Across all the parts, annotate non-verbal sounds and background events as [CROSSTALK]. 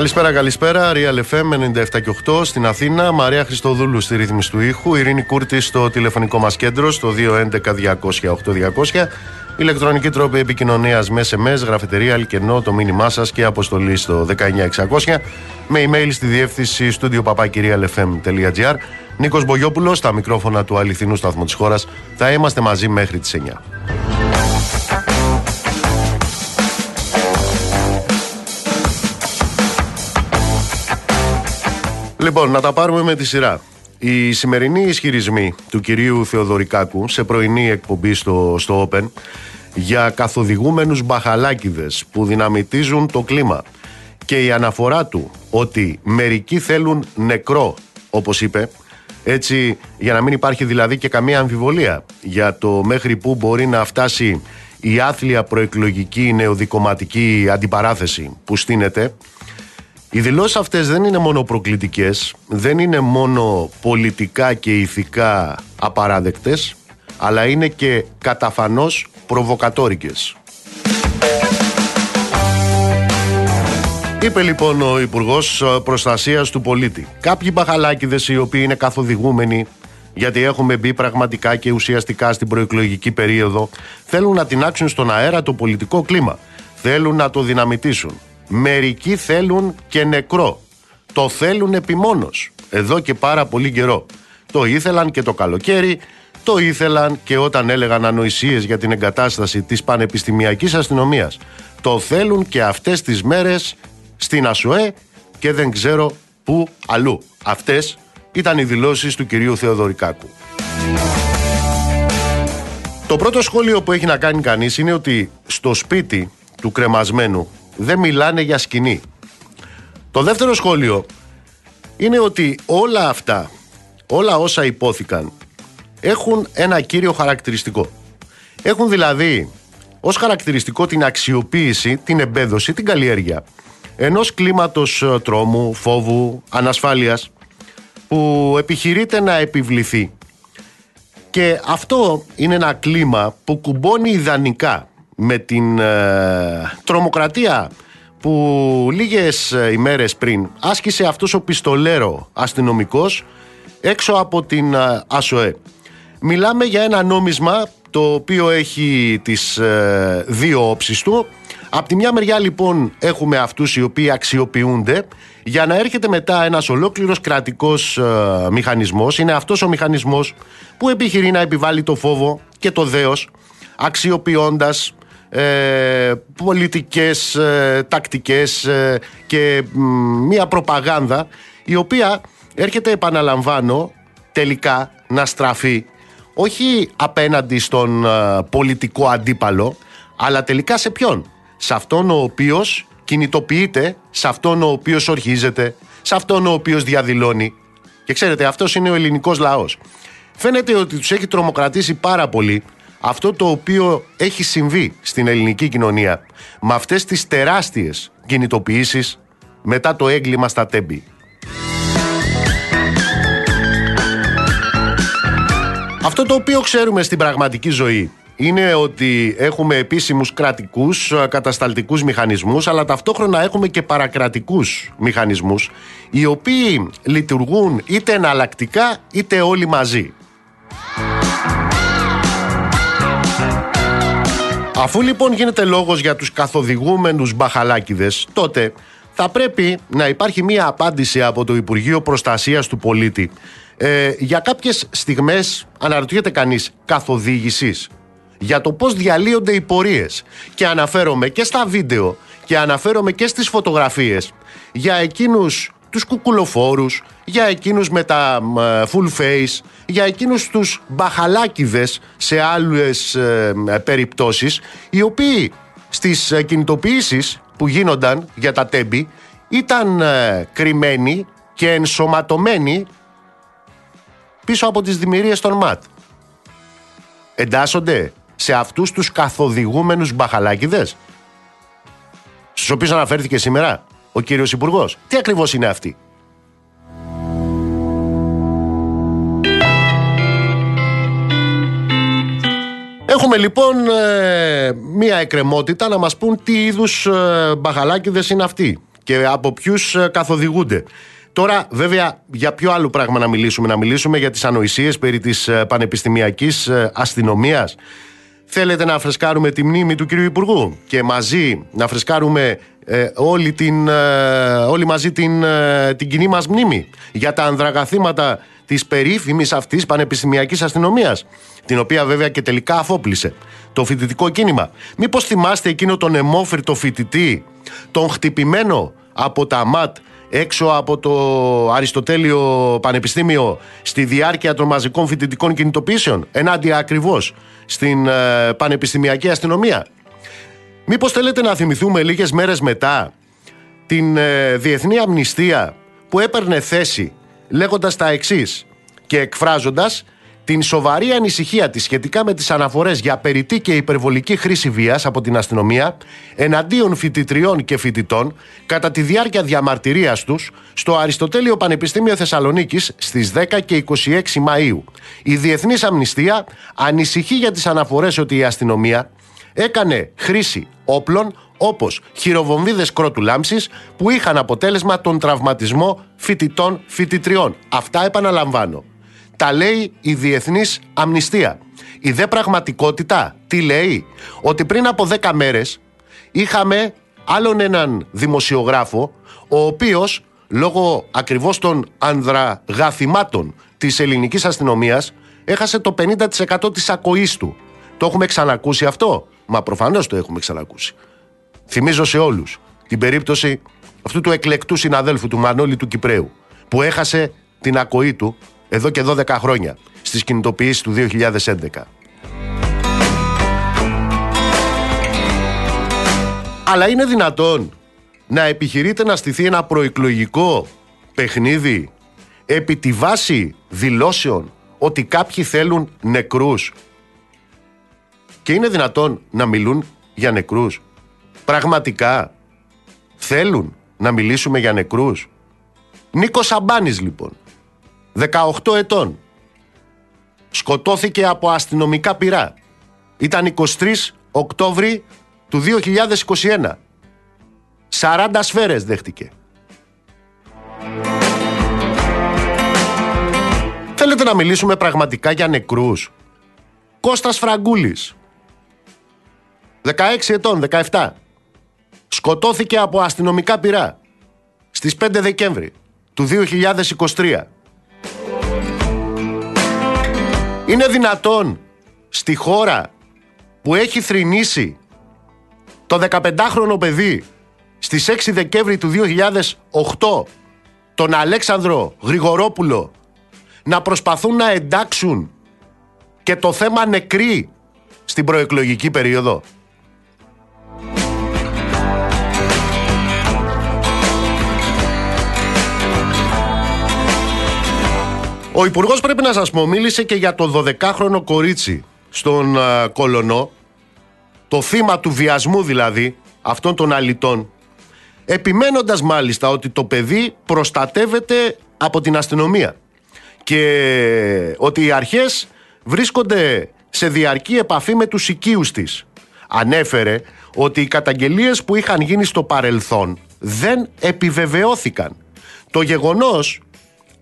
Καλησπέρα, καλησπέρα. Real FM 97 και 8 στην Αθήνα. Μαρία Χριστοδούλου στη ρύθμιση του ήχου. Ειρήνη Κούρτη στο τηλεφωνικό μας κέντρο στο 211-200-8200. Ηλεκτρονική τρόπη επικοινωνίας με SMS, γραφετερία, αλκενό, το μήνυμά σας και αποστολή στο 19600. Με email στη διεύθυνση studio papakirialfm.gr. Νίκος Μπογιόπουλος, στα μικρόφωνα του αληθινού σταθμού της χώρας. Θα είμαστε μαζί μέχρι τις 9. Λοιπόν, να τα πάρουμε με τη σειρά. Οι σημερινοί ισχυρισμοί του κυρίου Θεοδωρικάκου σε πρωινή εκπομπή στο, στο Open για καθοδηγούμενους μπαχαλάκιδες που δυναμητίζουν το κλίμα και η αναφορά του ότι μερικοί θέλουν νεκρό, όπως είπε, έτσι για να μην υπάρχει δηλαδή και καμία αμφιβολία για το μέχρι που μπορεί να φτάσει η άθλια προεκλογική νεοδικοματική αντιπαράθεση που στείνεται οι δηλώσεις αυτές δεν είναι μόνο προκλητικές, δεν είναι μόνο πολιτικά και ηθικά απαράδεκτες, αλλά είναι και καταφανώς προβοκατόρικες. Είπε λοιπόν ο Υπουργός Προστασίας του Πολίτη. Κάποιοι μπαχαλάκιδε οι οποίοι είναι καθοδηγούμενοι, γιατί έχουμε μπει πραγματικά και ουσιαστικά στην προεκλογική περίοδο, θέλουν να τεινάξουν στον αέρα το πολιτικό κλίμα. Θέλουν να το δυναμητήσουν. Μερικοί θέλουν και νεκρό. Το θέλουν επιμόνως. Εδώ και πάρα πολύ καιρό. Το ήθελαν και το καλοκαίρι, το ήθελαν και όταν έλεγαν ανοησίες για την εγκατάσταση της πανεπιστημιακής αστυνομίας. Το θέλουν και αυτές τις μέρες στην ΑΣΟΕ και δεν ξέρω πού αλλού. Αυτές ήταν οι δηλώσεις του κυρίου Θεοδωρικάκου. Το πρώτο σχόλιο που έχει να κάνει κανείς είναι ότι στο σπίτι του κρεμασμένου δεν μιλάνε για σκηνή. Το δεύτερο σχόλιο είναι ότι όλα αυτά, όλα όσα υπόθηκαν, έχουν ένα κύριο χαρακτηριστικό. Έχουν δηλαδή ως χαρακτηριστικό την αξιοποίηση, την εμπέδωση, την καλλιέργεια ενός κλίματος ε, τρόμου, φόβου, ανασφάλειας που επιχειρείται να επιβληθεί. Και αυτό είναι ένα κλίμα που κουμπώνει ιδανικά με την ε, τρομοκρατία που λίγες ε, ημέρες πριν άσκησε αυτός ο πιστολέρο αστυνομικός έξω από την ε, ΑΣΟΕ. Μιλάμε για ένα νόμισμα το οποίο έχει τις δύο όψεις του. Από τη μια μεριά λοιπόν έχουμε αυτούς οι οποίοι αξιοποιούνται για να έρχεται μετά ένας ολόκληρος κρατικός μηχανισμός. Είναι αυτός ο μηχανισμός που επιχειρεί να επιβάλλει το φόβο και το δέος αξιοποιώντας ε, πολιτικές ε, τακτικές ε, και μία προπαγάνδα η οποία έρχεται επαναλαμβάνω τελικά να στραφεί όχι απέναντι στον ε, πολιτικό αντίπαλο αλλά τελικά σε ποιον; Σε αυτόν ο οποίος κινητοποιείται σε αυτόν ο οποίος ορχίζεται σε αυτόν ο οποίος διαδηλώνει. Και ξέρετε αυτός είναι ο ελληνικός λαός. Φαίνεται ότι τους έχει τρομοκρατήσει πάρα πολύ αυτό το οποίο έχει συμβεί στην ελληνική κοινωνία με αυτές τις τεράστιες κινητοποιήσεις μετά το έγκλημα στα τέμπη. Αυτό το οποίο ξέρουμε στην πραγματική ζωή είναι ότι έχουμε επίσημους κρατικούς κατασταλτικούς μηχανισμούς αλλά ταυτόχρονα έχουμε και παρακρατικούς μηχανισμούς οι οποίοι λειτουργούν είτε εναλλακτικά είτε όλοι μαζί. Αφού λοιπόν γίνεται λόγος για τους καθοδηγούμενους μπαχαλάκιδες, τότε θα πρέπει να υπάρχει μία απάντηση από το Υπουργείο Προστασίας του Πολίτη. Ε, για κάποιες στιγμές αναρωτιέται κανείς καθοδήγησης για το πώς διαλύονται οι πορείες και αναφέρομαι και στα βίντεο και αναφέρομαι και στις φωτογραφίες για εκείνους τους κουκουλοφόρους, για εκείνους με τα full face, για εκείνους τους μπαχαλάκιδες σε άλλες ε, περιπτώσεις, οι οποίοι στις ε, κινητοποιήσεις που γίνονταν για τα τέμπη ήταν ε, κρυμμένοι και ενσωματωμένοι πίσω από τις δημιουργίες των ΜΑΤ. Εντάσσονται σε αυτούς τους καθοδηγούμενους μπαχαλάκιδες, στους οποίους αναφέρθηκε σήμερα ο κύριος Υπουργός. Τι ακριβώς είναι αυτοί. Έχουμε λοιπόν ε, μία εκκρεμότητα να μας πούν τι είδους ε, μπαχαλάκιδες είναι αυτοί. και από ποιους καθοδηγούνται. Τώρα, βέβαια, για ποιο άλλο πράγμα να μιλήσουμε, να μιλήσουμε για τις ανοησίες περί της πανεπιστημιακής αστυνομίας; Θέλετε να φρεσκάρουμε τη μνήμη του κύριου Υπουργού και μαζί να φρεσκάρουμε ε, όλη, την, ε, όλη μαζί την, ε, την κοινή μας μνήμη για τα ανδραγαθήματα της περίφημης αυτής πανεπιστημιακής αστυνομίας την οποία βέβαια και τελικά αφόπλησε το φοιτητικό κίνημα. Μήπως θυμάστε εκείνο τον αιμόφυρτο φοιτητή, τον χτυπημένο από τα ΜΑΤ έξω από το Αριστοτέλειο Πανεπιστήμιο στη διάρκεια των μαζικών φοιτητικών κινητοποιήσεων ενάντια ακριβώς στην ε, πανεπιστημιακή αστυνομία. Μήπως θέλετε να θυμηθούμε λίγες μέρες μετά την ε, διεθνή αμνηστία που έπαιρνε θέση λέγοντας τα εξής και εκφράζοντας την σοβαρή ανησυχία της σχετικά με τις αναφορές για περιττή και υπερβολική χρήση βίας από την αστυνομία εναντίον φοιτητριών και φοιτητών κατά τη διάρκεια διαμαρτυρίας τους στο Αριστοτέλειο Πανεπιστήμιο Θεσσαλονίκης στις 10 και 26 Μαΐου. Η Διεθνής Αμνηστία ανησυχεί για τις αναφορές ότι η αστυνομία έκανε χρήση όπλων όπως χειροβομβίδες κρότου λάμψης που είχαν αποτέλεσμα τον τραυματισμό φοιτητών φοιτητριών. Αυτά επαναλαμβάνω. Τα λέει η Διεθνής Αμνηστία. Η δε πραγματικότητα τι λέει, ότι πριν από 10 μέρες είχαμε άλλον έναν δημοσιογράφο, ο οποίος λόγω ακριβώς των ανδραγαθημάτων της ελληνικής αστυνομίας έχασε το 50% της ακοής του. Το έχουμε ξανακούσει αυτό; Μα προφανώς το έχουμε ξανακούσει. Θυμίζω σε όλους την περίπτωση αυτού του εκλεκτού συναδέλφου του Μανώλη του Κυπρέου που έχασε την ακοή του εδώ και 12 χρόνια στις κινητοποιήσεις του 2011. Αλλά είναι δυνατόν να επιχειρείτε να στηθεί ένα προεκλογικό παιχνίδι επί τη βάση δηλώσεων ότι κάποιοι θέλουν νεκρούς και είναι δυνατόν να μιλούν για νεκρούς. Πραγματικά θέλουν να μιλήσουμε για νεκρούς. Νίκος Σαμπάνης λοιπόν 18 ετών. Σκοτώθηκε από αστυνομικά πυρά. Ήταν 23 Οκτώβρη του 2021. 40 σφαίρες δέχτηκε. Θέλετε να μιλήσουμε πραγματικά για νεκρούς; Κώστας Φραγκούλης. 16 ετών, 17. Σκοτώθηκε από αστυνομικά πυρά στις 5 Δεκέμβρη του 2023. Είναι δυνατόν στη χώρα που έχει θρηνήσει το 15χρονο παιδί στις 6 Δεκέμβρη του 2008 τον Αλέξανδρο Γρηγορόπουλο να προσπαθούν να εντάξουν και το θέμα νεκρή στην προεκλογική περίοδο. Ο Υπουργός πρέπει να σας πω, μίλησε και για το 12χρονο κορίτσι στον Κολονό, το θύμα του βιασμού δηλαδή αυτών των αλητών, επιμένοντας μάλιστα ότι το παιδί προστατεύεται από την αστυνομία και ότι οι αρχές βρίσκονται σε διαρκή επαφή με τους οικείους της. Ανέφερε ότι οι καταγγελίες που είχαν γίνει στο παρελθόν δεν επιβεβαιώθηκαν. Το γεγονός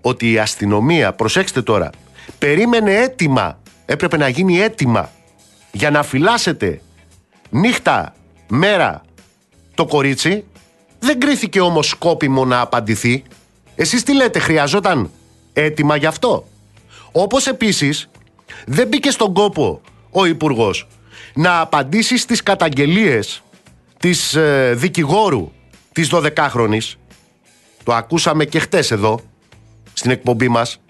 ότι η αστυνομία, προσέξτε τώρα, περίμενε έτοιμα, έπρεπε να γίνει έτοιμα για να φυλάσσετε νύχτα, μέρα το κορίτσι, δεν κρίθηκε όμως σκόπιμο να απαντηθεί. Εσείς τι λέτε, χρειαζόταν έτοιμα γι' αυτό; Όπως επίσης δεν μπήκε στον κόπο ο υπουργός να απαντήσει στις καταγγελίες της ε, δικηγόρου της 12χρονης. Το ακούσαμε και χτες εδώ στην εκπομπή μας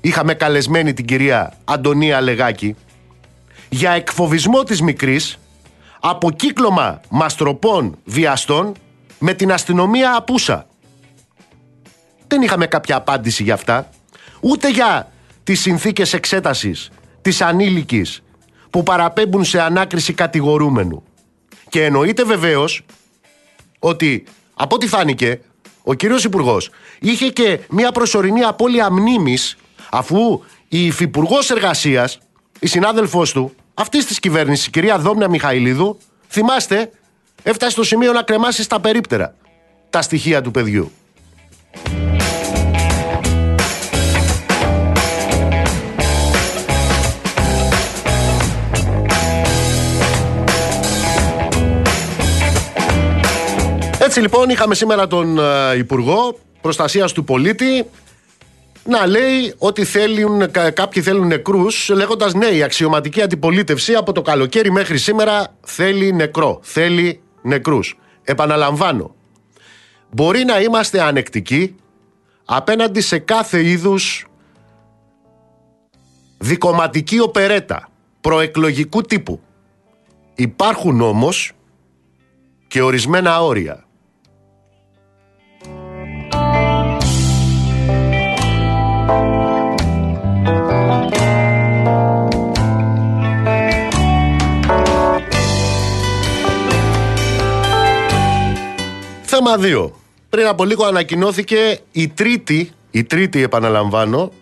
είχαμε καλεσμένη την κυρία Αντωνία Λεγάκη για εκφοβισμό της μικρής από κύκλωμα μαστροπών βιαστών με την αστυνομία απούσα. Δεν είχαμε κάποια απάντηση για αυτά, ούτε για τις συνθήκες εξέτασης της ανήλικης που παραπέμπουν σε ανάκριση κατηγορούμενου. Και εννοείται βεβαίως ότι από ό,τι φάνηκε ο κύριος Υπουργός είχε και μια προσωρινή απώλεια μνήμης αφού η υφυπουργός εργασίας, η συνάδελφός του, αυτής της κυβέρνησης, η κυρία Δόμνα Μιχαηλίδου, θυμάστε, έφτασε στο σημείο να κρεμάσει στα περίπτερα. τα στοιχεία του παιδιού. Έτσι λοιπόν είχαμε σήμερα τον ε, Υπουργό Προστασίας του Πολίτη να λέει ότι θέλουν, κάποιοι θέλουν νεκρούς λέγοντας ναι η αξιωματική αντιπολίτευση από το καλοκαίρι μέχρι σήμερα θέλει νεκρό, θέλει νεκρούς. Επαναλαμβάνω, μπορεί να είμαστε ανεκτικοί απέναντι σε κάθε είδους δικοματική οπερέτα προεκλογικού τύπου. Υπάρχουν όμως και ορισμένα όρια. Θέμα 2. Πριν από λίγο ανακοινώθηκε η τρίτη, η τρίτη επαναλαμβάνω,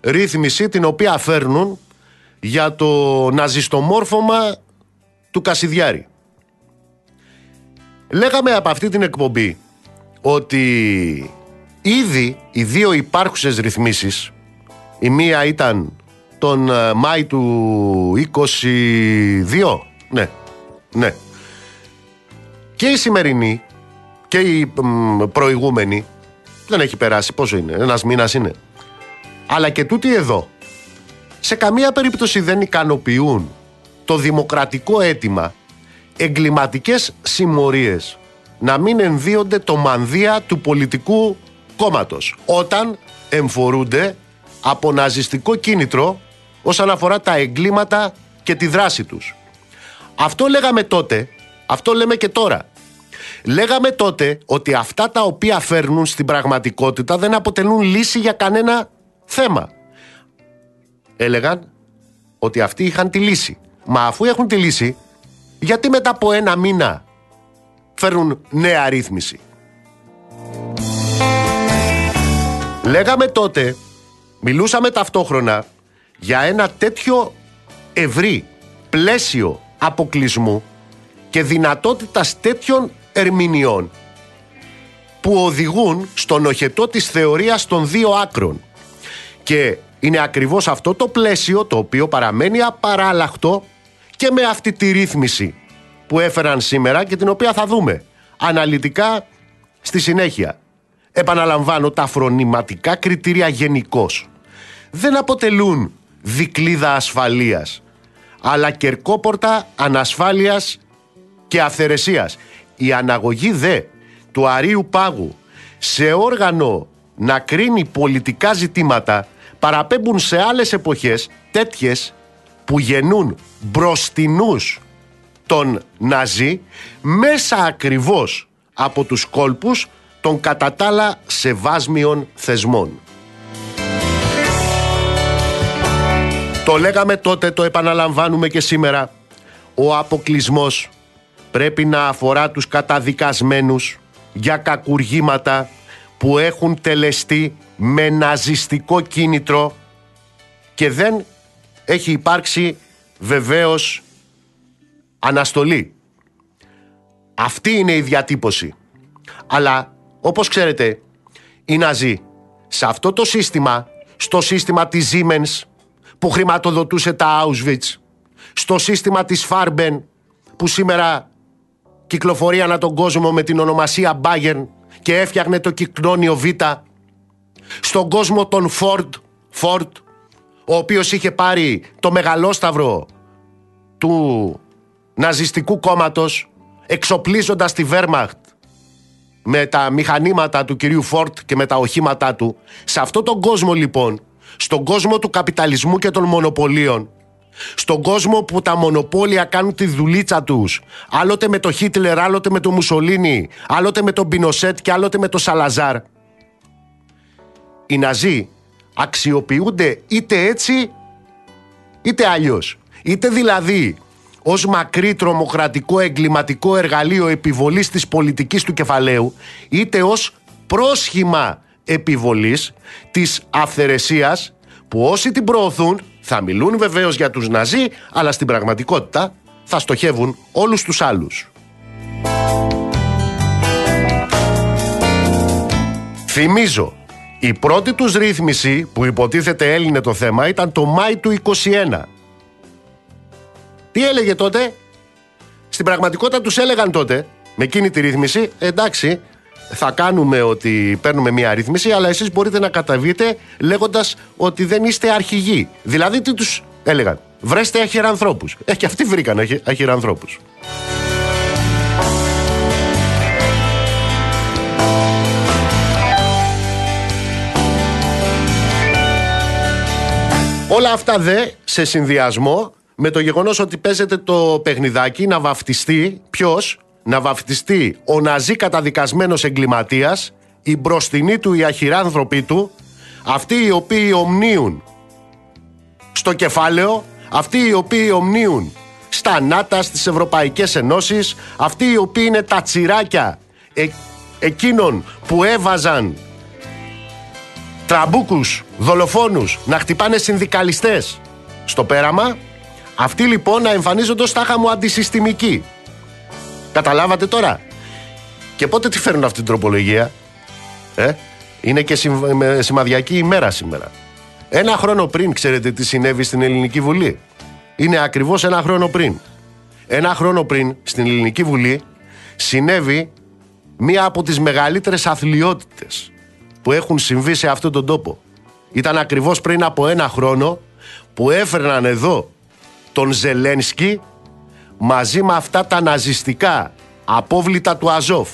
ρύθμιση την οποία φέρνουν για το ναζιστομόρφωμα του Κασιδιάρη. Λέγαμε από αυτή την εκπομπή ότι ήδη οι δύο υπάρχουσες ρυθμίσεις η μία ήταν τον ε, Μάη του 22 ναι, ναι και η σημερινή και η προηγούμενη δεν έχει περάσει πόσο είναι, ένας μήνας είναι. Αλλά και τούτη εδώ σε καμία περίπτωση δεν ικανοποιούν το δημοκρατικό αίτημα εγκληματικές συμμορίες να μην ενδύονται το μανδύα του πολιτικού κόμματος όταν εμφορούνται από ναζιστικό κίνητρο όσον αφορά τα εγκλήματα και τη δράση τους. Αυτό λέγαμε τότε, αυτό λέμε και τώρα. Λέγαμε τότε ότι αυτά τα οποία φέρνουν στην πραγματικότητα δεν αποτελούν λύση για κανένα θέμα. Έλεγαν ότι αυτοί είχαν τη λύση. Μα αφού έχουν τη λύση, γιατί μετά από ένα μήνα φέρνουν νέα ρύθμιση; Λέγαμε τότε, μιλούσαμε ταυτόχρονα για ένα τέτοιο ευρύ πλαίσιο αποκλεισμού και δυνατότητας τέτοιων ερμηνεών που οδηγούν στον οχετό της θεωρίας των δύο άκρων. Και είναι ακριβώς αυτό το πλαίσιο το οποίο παραμένει απαράλλαχτο και με αυτή τη ρύθμιση που έφεραν σήμερα και την οποία θα δούμε αναλυτικά στη συνέχεια. Επαναλαμβάνω, τα φρονηματικά κριτήρια γενικώς δεν αποτελούν δικλίδα ασφαλείας, αλλά κερκόπορτα ανασφάλειας και αυθαιρεσίας. Η αναγωγή δε του αρίου πάγου σε όργανο να κρίνει πολιτικά ζητήματα παραπέμπουν σε άλλες εποχές τέτοιες που γεννούν μπροστινούς τον Ναζί μέσα ακριβώς από τους κόλπους των κατά τα σεβάσμιων θεσμών. Το λέγαμε τότε, το επαναλαμβάνουμε και σήμερα. Ο αποκλεισμός πρέπει να αφορά τους καταδικασμένους για κακουργήματα που έχουν τελεστεί με ναζιστικό κίνητρο και δεν έχει υπάρξει βεβαίως αναστολή. Αυτή είναι η διατύπωση. Αλλά όπως ξέρετε, οι Ναζί σε αυτό το σύστημα, στο σύστημα της Siemens που χρηματοδοτούσε τα Auschwitz, στο σύστημα της Farben που σήμερα κυκλοφορεί ανά τον κόσμο με την ονομασία Bayern και έφτιαχνε το κυκλώνιο Β, στον κόσμο των Ford, Ford, ο οποίος είχε πάρει το μεγαλόσταυρο του ναζιστικού κόμματος εξοπλίζοντας τη Wehrmacht με τα μηχανήματα του κυρίου Φόρτ και με τα οχήματά του. Σε αυτόν τον κόσμο λοιπόν, στον κόσμο του καπιταλισμού και των μονοπωλίων, στον κόσμο που τα μονοπόλια κάνουν τη δουλίτσα τους, άλλοτε με το Χίτλερ, άλλοτε με το Μουσολίνι, άλλοτε με τον Πινοσέτ και άλλοτε με το Σαλαζάρ. Οι Ναζί αξιοποιούνται είτε έτσι είτε αλλιώς. Είτε δηλαδή ως μακρύ τρομοκρατικό εγκληματικό εργαλείο επιβολής της πολιτικής του κεφαλαίου είτε ως πρόσχημα επιβολής της αυθαιρεσίας που όσοι την προωθούν θα μιλούν βεβαίως για τους Ναζί αλλά στην πραγματικότητα θα στοχεύουν όλους τους άλλους. Θυμίζω, η πρώτη τους ρύθμιση που υποτίθεται έλυνε το θέμα ήταν το Μάη του 21. Τι έλεγε τότε; Στην πραγματικότητα τους έλεγαν τότε, με εκείνη τη ρύθμιση, εντάξει, θα κάνουμε ότι παίρνουμε μια ρύθμιση, αλλά εσείς μπορείτε να καταβείτε λέγοντας ότι δεν είστε αρχηγοί. Δηλαδή τι τους έλεγαν, βρέστε αχυρανθρώπους. Ε, και αυτοί βρήκαν αχυρανθρώπους. Όλα αυτά δε σε συνδυασμό με το γεγονός ότι παίζεται το παιχνιδάκι να βαφτιστεί ποιος, να βαφτιστεί ο ναζί καταδικασμένος εγκληματίας, η μπροστινή του οι αχυράνθρωποι του, αυτοί οι οποίοι ομνίουν στο κεφάλαιο, αυτοί οι οποίοι ομνίουν στα ΝΑΤΑ, στις Ευρωπαϊκές Ενώσεις, αυτοί οι οποίοι είναι τα τσιράκια ε, εκείνων που έβαζαν τραμπούκους, δολοφόνους, να χτυπάνε συνδικαλιστές στο πέραμα, αυτοί λοιπόν να εμφανίζονται ως τάχα μου αντισυστημικοί. Καταλάβατε τώρα; Και πότε τη φέρνουν αυτή την τροπολογία; Ε; Είναι και σημαδιακή ημέρα σήμερα. Ένα χρόνο πριν ξέρετε τι συνέβη στην Ελληνική Βουλή. Είναι ακριβώς ένα χρόνο πριν. Ένα χρόνο πριν στην Ελληνική Βουλή συνέβη μία από τις μεγαλύτερες αθλειότητες που έχουν συμβεί σε αυτόν τον τόπο. Ήταν ακριβώς πριν από ένα χρόνο που έφερναν εδώ τον Ζελένσκι μαζί με αυτά τα ναζιστικά απόβλητα του Αζόφ.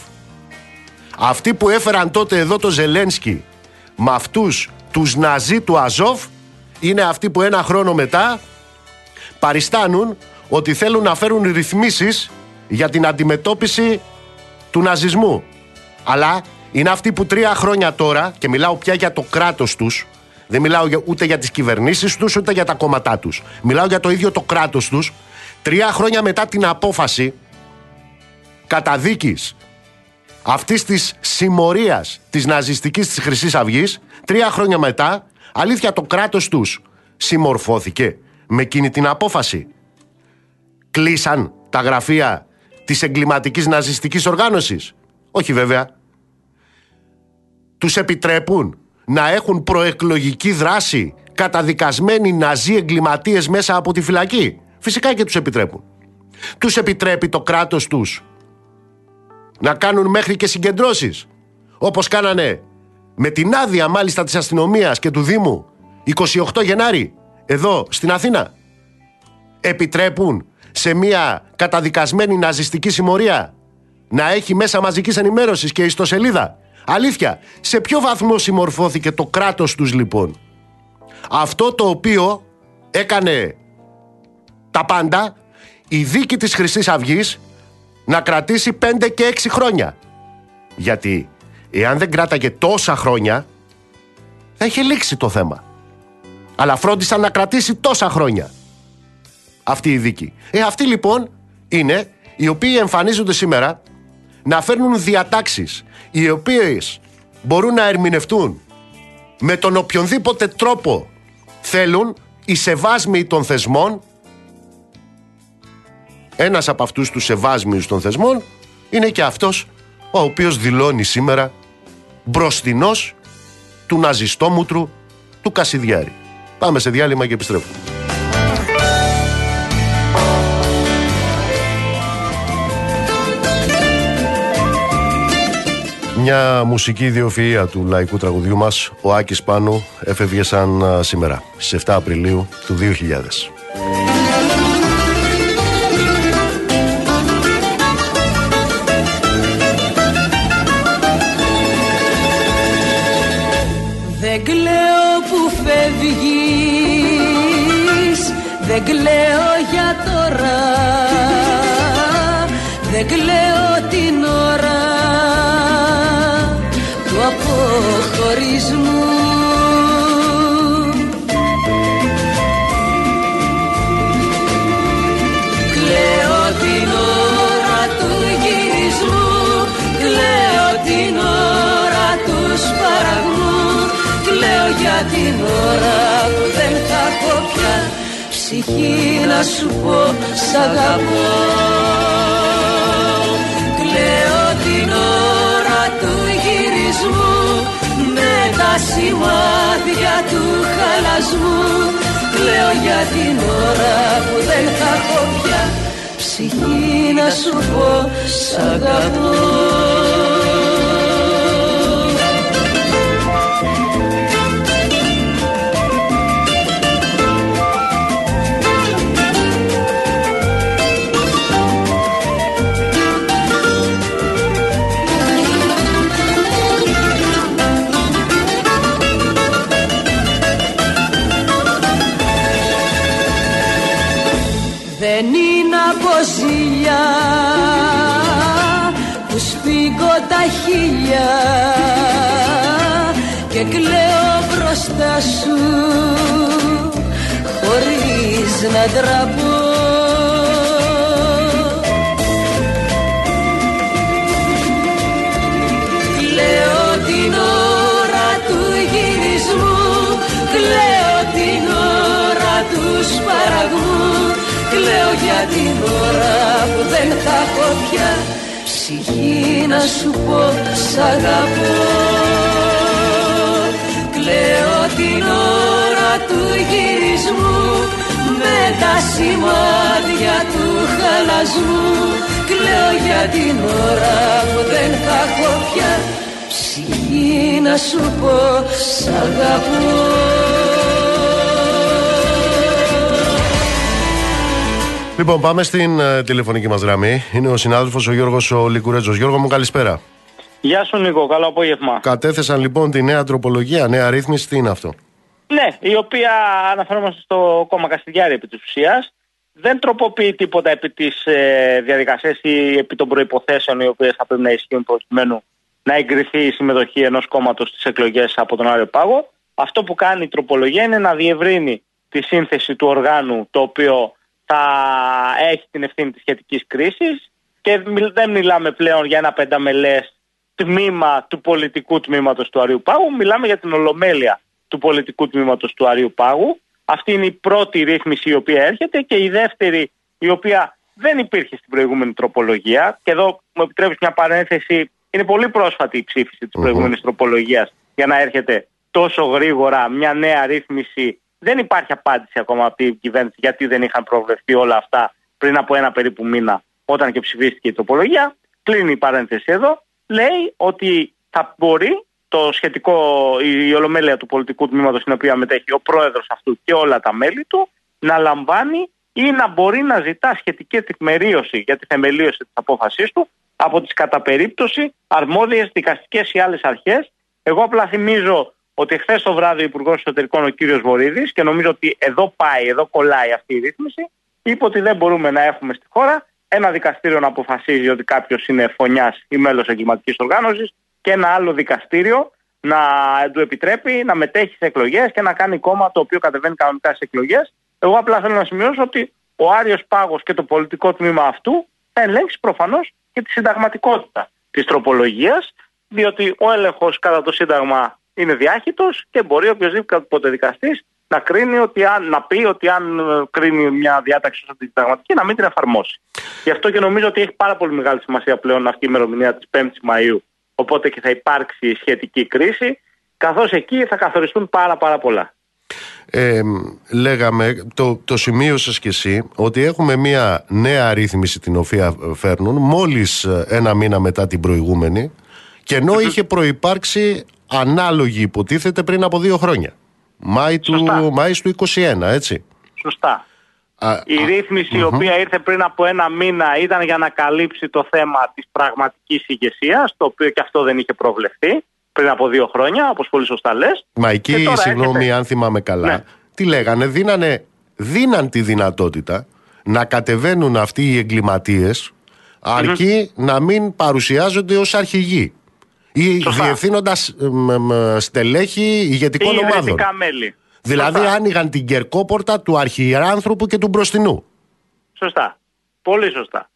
Αυτοί που έφεραν τότε εδώ το Ζελένσκι με αυτούς τους ναζί του Αζόφ είναι αυτοί που ένα χρόνο μετά παριστάνουν ότι θέλουν να φέρουν ρυθμίσεις για την αντιμετώπιση του ναζισμού. Αλλά είναι αυτοί που τρία χρόνια τώρα, και μιλάω πια για το κράτος τους, δεν μιλάω ούτε για τις κυβερνήσεις τους, ούτε για τα κόμματά τους. Μιλάω για το ίδιο το κράτος τους. Τρία χρόνια μετά την απόφαση καταδίκης αυτής της συμμορίας της ναζιστικής της Χρυσής Αυγής, τρία χρόνια μετά, αλήθεια το κράτος τους συμμορφώθηκε με εκείνη την απόφαση. Κλείσαν τα γραφεία της εγκληματικής ναζιστικής οργάνωσης. Όχι βέβαια. Τους επιτρέπουν να έχουν προεκλογική δράση καταδικασμένοι ναζί εγκληματίες μέσα από τη φυλακή. Φυσικά και τους επιτρέπουν. Τους επιτρέπει το κράτος τους να κάνουν μέχρι και συγκεντρώσεις. Όπως κάνανε με την άδεια μάλιστα της αστυνομίας και του Δήμου 28 Γενάρη εδώ στην Αθήνα. Επιτρέπουν σε μια καταδικασμένη ναζιστική συμμορία να έχει μέσα μαζικής ενημέρωσης και ιστοσελίδα Αλήθεια, σε ποιο βαθμό συμμορφώθηκε το κράτος τους λοιπόν; Αυτό το οποίο έκανε τα πάντα η δίκη της χρυσής αυγής να κρατήσει 5 και 6 χρόνια. Γιατί εάν δεν κράταγε τόσα χρόνια θα είχε λήξει το θέμα. Αλλά φρόντισαν να κρατήσει τόσα χρόνια αυτή η δίκη. Ε, αυτοί λοιπόν είναι οι οποίοι εμφανίζονται σήμερα να φέρνουν διατάξεις οι οποίες μπορούν να ερμηνευτούν με τον οποιονδήποτε τρόπο θέλουν οι σεβάσμοι των θεσμών ένας από αυτούς τους σεβάσμιους των θεσμών είναι και αυτός ο οποίος δηλώνει σήμερα μπροστινός του ναζιστόμουτρου του Κασιδιάρη. Πάμε σε διάλειμμα και επιστρέφουμε. Μια μουσική ιδιοφυΐα του λαϊκού τραγουδιού μας, ο Άκης Πάνου, έφευγε σαν σήμερα, στις 7 Απριλίου του 2000. Δεν κλαίω που φεύγεις, δεν κλαίω αποχωρισμού Κλαίω την ώρα του γυρισμού Κλαίω την ώρα τους σπαραγμού Κλαίω για την ώρα που δεν θα έχω πια Ψυχή να σου πω σ' αγαπώ σημάδια του χαλασμού. Κλαίω για την ώρα που δεν θα έχω πια ψυχή να σου πω σ' αγαπώ χίλια και κλαίω μπροστά σου χωρίς να τραπώ. Κλαίω την ώρα του γυρισμού κλαίω την ώρα τους σπαραγμού κλαίω για την ώρα που δεν θα έχω πια ψυχή να σου πω σ' αγαπώ. Κλαίω την ώρα του γυρισμού με τα σημάδια του χαλασμού. Κλαίω για την ώρα που δεν θα έχω πια. Ψυχή να σου πω σ' αγαπώ Λοιπόν, πάμε στην uh, τηλεφωνική μας γραμμή. Είναι ο συνάδελφος ο Γιώργος ο Λικουρέτζος. Γιώργο μου, καλησπέρα. Γεια σου, Νίκο. Καλό απόγευμα. Κατέθεσαν λοιπόν τη νέα τροπολογία, νέα ρύθμιση. Τι είναι αυτό; Ναι, η οποία αναφέρομαστε στο κόμμα Καστιδιάρη επί της ουσίας. Δεν τροποποιεί τίποτα επί της ε, διαδικασίας ή επί των προποθέσεων οι οποίες θα πρέπει να ισχύουν προκειμένου να εγκριθεί η συμμετοχή ενός κόμματος στις εκλογές από τον Άριο Πάγο. Αυτό που κάνει η τροπολογία είναι να διευρύνει τη σύνθεση του οργάνου το οποίο θα έχει την ευθύνη της σχετικής κρίσης και δεν μιλάμε πλέον για ένα πενταμελές τμήμα του πολιτικού τμήματος του Αριού Πάγου, μιλάμε για την ολομέλεια του πολιτικού τμήματος του Αριού Πάγου. Αυτή είναι η πρώτη ρύθμιση η οποία έρχεται και η δεύτερη η οποία δεν υπήρχε στην προηγούμενη τροπολογία. Και εδώ μου επιτρέπεις μια παρένθεση. Είναι πολύ πρόσφατη η ψήφιση της προηγούμενης τροπολογίας για να έρχεται τόσο γρήγορα μια νέα ρύθμιση δεν υπάρχει απάντηση ακόμα από την κυβέρνηση γιατί δεν είχαν προβλεφθεί όλα αυτά πριν από ένα περίπου μήνα όταν και ψηφίστηκε η τροπολογία. Κλείνει η παρένθεση εδώ. Λέει ότι θα μπορεί το σχετικό, η ολομέλεια του πολιτικού τμήματος στην οποία μετέχει ο πρόεδρος αυτού και όλα τα μέλη του να λαμβάνει ή να μπορεί να ζητά σχετική τεκμερίωση για τη θεμελίωση της απόφασής του από τις κατά περίπτωση αρμόδιες δικαστικές ή άλλες αρχές. Εγώ απλά θυμίζω ότι χθες το βράδυ ο Υπουργός Εσωτερικών, ο κύριος Βορύδης, και νομίζω ότι εδώ πάει, εδώ κολλάει αυτή η ρύθμιση, είπε ότι δεν μπορούμε να έχουμε στη χώρα ένα δικαστήριο να αποφασίζει ότι κάποιος είναι φωνιάς ή μέλος εγκληματικής οργάνωσης και ένα άλλο δικαστήριο να του επιτρέπει να μετέχει σε εκλογές και να κάνει κόμμα το οποίο κατεβαίνει κανονικά σε εκλογές. Εγώ απλά θέλω να σημειώσω ότι ο Άριος Πάγος και το πολιτικό τμήμα αυτού θα ελέγξει προφανώς και τη συνταγματικότητα της τροπολογίας, διότι ο έλεγχος κατά το Σύνταγμα είναι διάχυτος και μπορεί οποιοδήποτε δικαστής να κρίνει ότι αν, να πει ότι αν ε, κρίνει μια διάταξη ως αντισυνταγματική να μην την εφαρμόσει. Γι' αυτό και νομίζω ότι έχει πάρα πολύ μεγάλη σημασία πλέον αυτή η ημερομηνία της 5η Μαου. Οπότε και θα υπάρξει σχετική κρίση, καθώς εκεί θα καθοριστούν πάρα πάρα πολλά. Ε, λέγαμε, το, το σημείωσες και εσύ, ότι έχουμε μια νέα ρύθμιση την οποία φέρνουν μόλις ε, ένα μήνα μετά την προηγούμενη και ενώ είχε προϋπάρξει ανάλογη υποτίθεται πριν από δύο χρόνια. Μάη του, Μάης του 21, έτσι. Σωστά. η ρύθμιση η οποία ήρθε πριν από ένα μήνα ήταν για να καλύψει το θέμα της πραγματικής ηγεσίας, το οποίο και αυτό δεν είχε προβλεφθεί πριν από δύο χρόνια, όπως πολύ σωστά λες. Μα εκεί, συγγνώμη αν θυμάμαι καλά, ναι. τι λέγανε, δίνανε, δίναν τη δυνατότητα να κατεβαίνουν αυτοί οι εγκληματίες να μην παρουσιάζονται ως αρχηγοί ή διευθύνοντας στελέχη ηγετικών ή ομάδων. μέλη. Δηλαδή Σωστά. άνοιγαν την κερκόπορτα του αρχιάνθρωπου και του μπροστινού. Σωστά. Πολύ σωστά.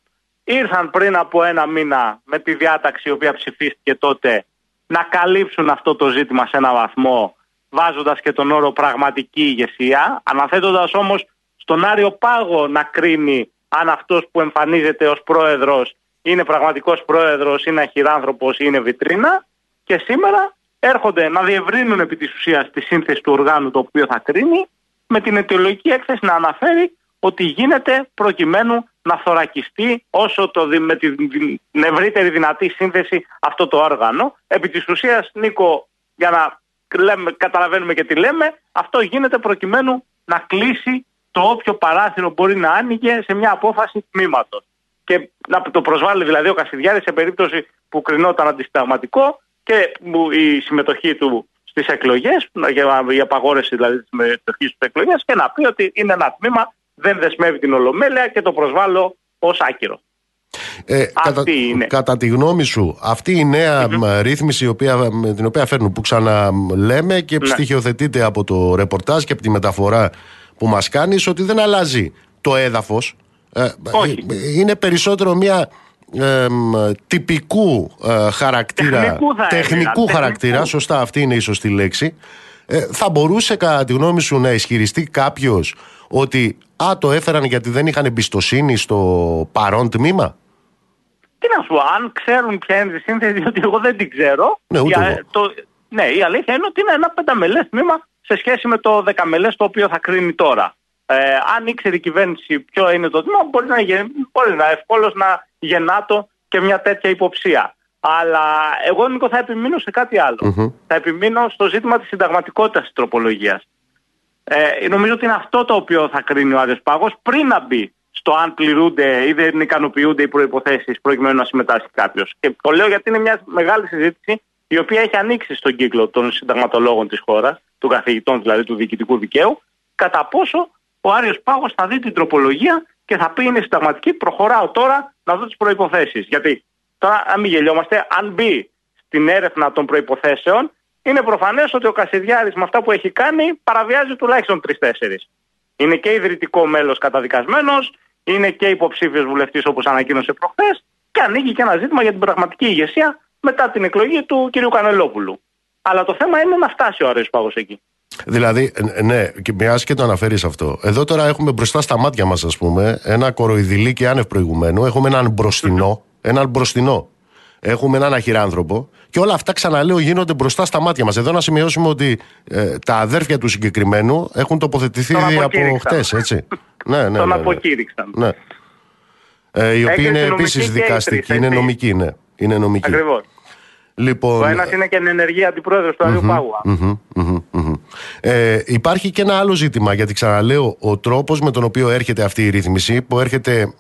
Ήρθαν πριν από ένα μήνα με τη διάταξη η οποία ψηφίστηκε τότε να καλύψουν αυτό το ζήτημα σε ένα βαθμό βάζοντας και τον όρο πραγματική ηγεσία αναθέτοντας όμως στον Άριο Πάγο να κρίνει αν αυτός που εμφανίζεται ως πρόεδρος είναι πραγματικός πρόεδρος, είναι αχυράνθρωπος, είναι βιτρίνα και σήμερα έρχονται να διευρύνουν επί της ουσίας τη σύνθεση του οργάνου το οποίο θα κρίνει με την αιτιολογική έκθεση να αναφέρει ότι γίνεται προκειμένου να θωρακιστεί όσο το, με την ευρύτερη δυνατή σύνθεση αυτό το όργανο. Επί της ουσίας, Νίκο, για να λέμε, καταλαβαίνουμε και τι λέμε, αυτό γίνεται προκειμένου να κλείσει το όποιο παράθυρο μπορεί να άνοιγε σε μια απόφαση τμήματος. Και να το προσβάλλει δηλαδή ο Κασιδιάρης σε περίπτωση που κρινόταν αντισταγματικό και η συμμετοχή του στις εκλογές, η απαγόρευση δηλαδή της συμμετοχής στις εκλογές και να πει ότι είναι ένα τμήμα, δεν δεσμεύει την Ολομέλεια και το προσβάλλω ως άκυρο. Ε, κατά, είναι. κατά τη γνώμη σου, αυτή η νέα ρύθμιση η οποία, με την οποία φέρνουν που ξαναλέμε και ναι. στοιχειοθετείται από το ρεπορτάζ και από τη μεταφορά που μας κάνεις ότι δεν αλλάζει το έδαφος. Ε, Όχι. Είναι περισσότερο μια τυπικού ε, χαρακτήρα, τεχνικού, τεχνικού χαρακτήρα, σωστά αυτή είναι η σωστή λέξη, ε, θα μπορούσε κατά τη γνώμη σου να ισχυριστεί κάποιος ότι α, το έφεραν γιατί δεν είχαν εμπιστοσύνη στο παρόν τμήμα. Τι να σου, αν ξέρουν ποια είναι η σύνθεση, διότι εγώ δεν την ξέρω. Ναι, ούτε το, ναι, η αλήθεια είναι ότι είναι ένα πενταμελές τμήμα σε σχέση με το δεκαμελές το οποίο θα κρίνει τώρα. Ε, αν ήξερε η κυβέρνηση ποιο είναι το τμήμα, μπορεί να, μπορεί να ευκόλως να γεννάτο και μια τέτοια υποψία. Αλλά εγώ Νίκο θα επιμείνω σε κάτι Θα επιμείνω στο ζήτημα της συνταγματικότητας της τροπολογίας. Ε, νομίζω ότι είναι αυτό το οποίο θα κρίνει ο Άριος Πάγος πριν να μπει στο αν πληρούνται ή δεν ικανοποιούνται οι προϋποθέσεις προκειμένου να συμμετάσχει κάποιος. Και το λέω γιατί είναι μια μεγάλη συζήτηση η οποία έχει ανοίξει στον κύκλο των συνταγματολόγων της χώρας, των καθηγητών δηλαδή του διοικητικού δικαίου, κατά πόσο ο Άριος Πάγος θα δει την τροπολογία και θα πει είναι συνταγματική, προχωράω τώρα να δω τις προϋποθέσεις. Γιατί τώρα, αν μην γελιόμαστε, αν μπει στην έρευνα των προϋποθέσεων, είναι προφανές ότι ο Κασιδιάρης με αυτά που έχει κάνει παραβιάζει τουλάχιστον τρεις-τέσσερις. Είναι και ιδρυτικό μέλος καταδικασμένος, είναι και υποψήφιος βουλευτής όπως ανακοίνωσε προχθές και ανοίγει και ένα ζήτημα για την πραγματική ηγεσία μετά την εκλογή του κ. Κανελόπουλου. Αλλά το θέμα είναι να φτάσει ο Άρης Πάγος εκεί. Δηλαδή, ναι, και μια και το αναφέρεις αυτό. Εδώ τώρα έχουμε μπροστά στα μάτια μας, ας πούμε, ένα κοροϊδηλί και άνευ προηγουμένου. Έχουμε έναν μπροστινό, έναν μπροστινό. Έχουμε έναν αχυράνθρωπο. Και όλα αυτά, ξαναλέω, γίνονται μπροστά στα μάτια μας. Εδώ να σημειώσουμε ότι ε, τα αδέρφια του συγκεκριμένου έχουν τοποθετηθεί από χτες, έτσι. [LAUGHS] ναι, ναι, Τον ναι, ναι. αποκήρυξαν. Ναι. Ε, οι οποίοι είναι επίσης δικαστικοί, είναι νομικοί, ναι. Είναι νομικοί. Ακριβώς. Λοιπόν, ο ένας είναι και ενεργή αντιπρόεδρος του Αγίου Πάγου. Ε, υπάρχει και ένα άλλο ζήτημα, γιατί ξαναλέω, ο τρόπος με τον οποίο έρχεται αυτή η ρύθμιση, που έρχεται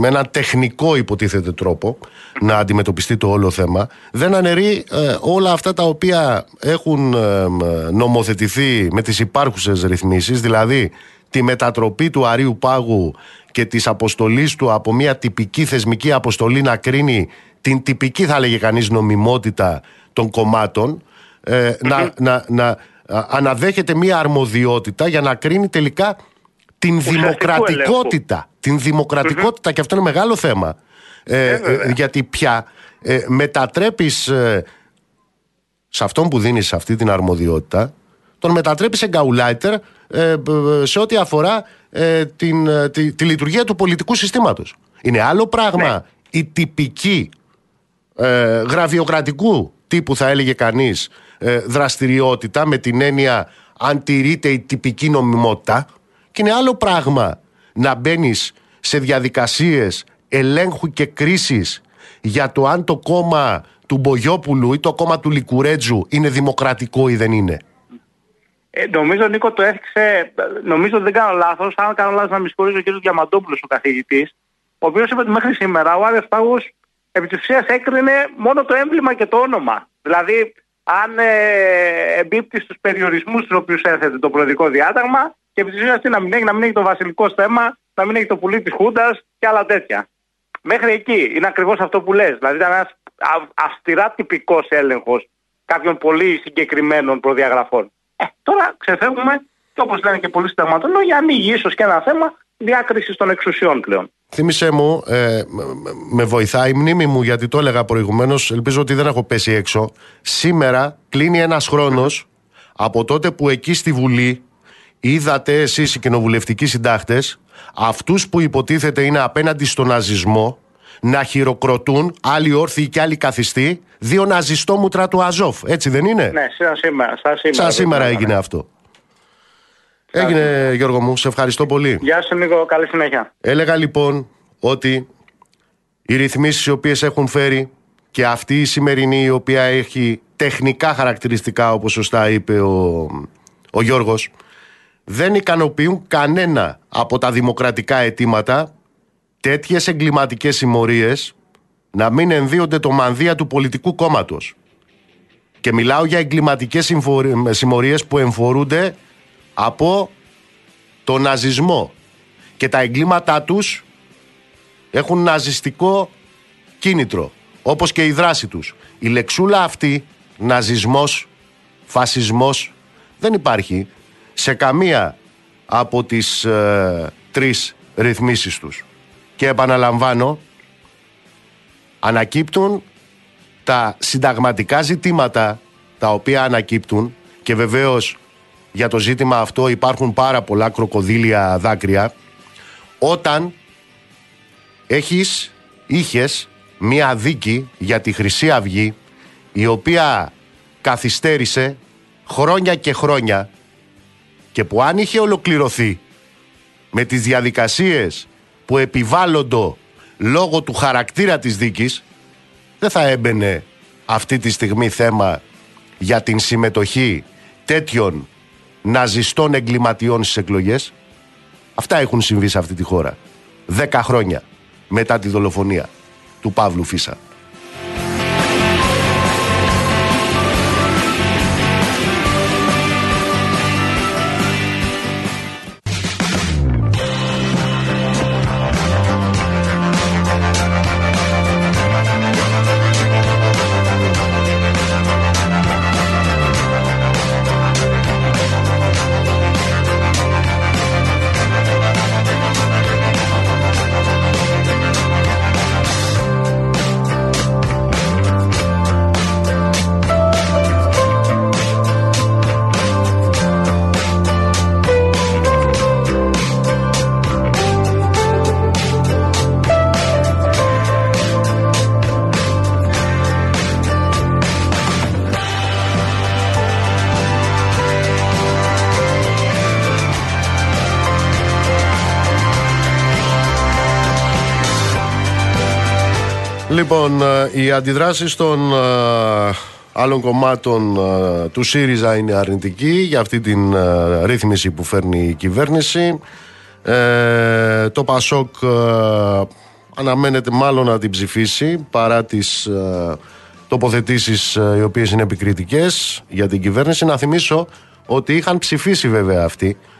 με ένα τεχνικό υποτίθεται τρόπο να αντιμετωπιστεί το όλο θέμα, δεν αναιρεί ε, όλα αυτά τα οποία έχουν ε, νομοθετηθεί με τις υπάρχουσες ρυθμίσεις, δηλαδή τη μετατροπή του Αρίου Πάγου και της αποστολής του από μια τυπική θεσμική αποστολή να κρίνει την τυπική θα έλεγε κανείς νομιμότητα των κομμάτων ε, να, να, να αναδέχεται μία αρμοδιότητα για να κρίνει τελικά την δημοκρατικότητα. Την δημοκρατικότητα και αυτό είναι μεγάλο θέμα. Ε, ε, γιατί πια ε, μετατρέπεις σε αυτόν που δίνεις αυτή την αρμοδιότητα τον μετατρέπεις σε γκαουλάιτερ σε ό,τι αφορά την, τη, τη, λειτουργία του πολιτικού συστήματος. Είναι άλλο πράγμα ναι. η τυπική ε, γραφειοκρατικού τύπου θα έλεγε κανείς ε, δραστηριότητα με την έννοια αν τηρείται η τυπική νομιμότητα και είναι άλλο πράγμα να μπαίνεις σε διαδικασίες ελέγχου και κρίσης για το αν το κόμμα του Μπογιόπουλου ή το κόμμα του Λικουρέτζου είναι δημοκρατικό ή δεν είναι. Ε, νομίζω Νίκο το έθιξε, νομίζω δεν κάνω λάθος, αν κάνω λάθος να με συγχωρήσει ο κ. Διαμαντόπουλος ο καθηγητής, ο οποίος είπε ότι μέχρι σήμερα ο Άριος Πάγος επί της ουσίας έκρινε μόνο το έμβλημα και το όνομα. Δηλαδή, αν ε, εμπίπτει στους περιορισμούς στους οποίους έθετε το προεδρικό διάταγμα και επί της ουσίας τι να μην έχει, να μην έχει το βασιλικό στέμα, να μην έχει το πουλί της Χούντας και άλλα τέτοια. Μέχρι εκεί είναι ακριβώς αυτό που λες. Δηλαδή ήταν ένας αυστηρά τυπικός έλεγχος κάποιων πολύ συγκεκριμένων προδιαγραφών. Ε, τώρα ξεφεύγουμε και όπως λένε και πολλοί συνταγματολόγοι ανοίγει ίσως και ένα θέμα διάκριση των εξουσιών πλέον. Θύμησέ μου, ε, με βοηθάει η μνήμη μου γιατί το έλεγα προηγουμένως, ελπίζω ότι δεν έχω πέσει έξω. Σήμερα κλείνει ένας χρόνος από τότε που εκεί στη Βουλή είδατε εσείς οι κοινοβουλευτικοί συντάχτες αυτούς που υποτίθεται είναι απέναντι στον ναζισμό να χειροκροτούν άλλοι όρθιοι και άλλοι καθιστοί δύο ναζιστόμουτρα του Αζόφ. Έτσι δεν είναι; Ναι, σαν σήμερα. Σαν σήμερα, Σαν σήμερα ναι. έγινε αυτό. Έγινε Γιώργο μου, σε ευχαριστώ πολύ. Γεια σου Νίκο, καλή συνέχεια. Έλεγα λοιπόν ότι οι ρυθμίσεις οι οποίες έχουν φέρει και αυτή η σημερινή η οποία έχει τεχνικά χαρακτηριστικά όπως σωστά είπε ο, ο Γιώργος δεν ικανοποιούν κανένα από τα δημοκρατικά αιτήματα τέτοιες εγκληματικές συμμορίες να μην ενδύονται το μανδύα του πολιτικού κόμματος. Και μιλάω για εγκληματικές συμφορ- συμμορίες που εμφορούνται από το ναζισμό. Και τα εγκλήματά τους έχουν ναζιστικό κίνητρο, όπως και η δράση τους. Η λεξούλα αυτή, ναζισμός, φασισμός, δεν υπάρχει σε καμία από τις ε, τρεις ρυθμίσεις τους. Και επαναλαμβάνω, ανακύπτουν τα συνταγματικά ζητήματα τα οποία ανακύπτουν και βεβαίως για το ζήτημα αυτό υπάρχουν πάρα πολλά κροκοδίλια δάκρυα. Όταν έχεις, είχες μία δίκη για τη Χρυσή Αυγή η οποία καθυστέρησε χρόνια και χρόνια και που αν είχε ολοκληρωθεί με τις διαδικασίες που επιβάλλονται λόγω του χαρακτήρα της δίκης δεν θα έμπαινε αυτή τη στιγμή θέμα για την συμμετοχή τέτοιων ναζιστών εγκληματιών στις εκλογές. Αυτά έχουν συμβεί σε αυτή τη χώρα. Δέκα χρόνια μετά τη δολοφονία του Παύλου Φίσα. Λοιπόν, ε, οι αντιδράσεις των ε, άλλων κομμάτων ε, του ΣΥΡΙΖΑ είναι αρνητική για αυτή την ε, ρύθμιση που φέρνει η κυβέρνηση. Ε, το ΠΑΣΟΚ ε, αναμένεται μάλλον να την ψηφίσει παρά τις ε, τοποθετήσεις ε, οι οποίες είναι επικριτικές για την κυβέρνηση. Να θυμίσω ότι είχαν ψηφίσει βέβαια αυτοί ε,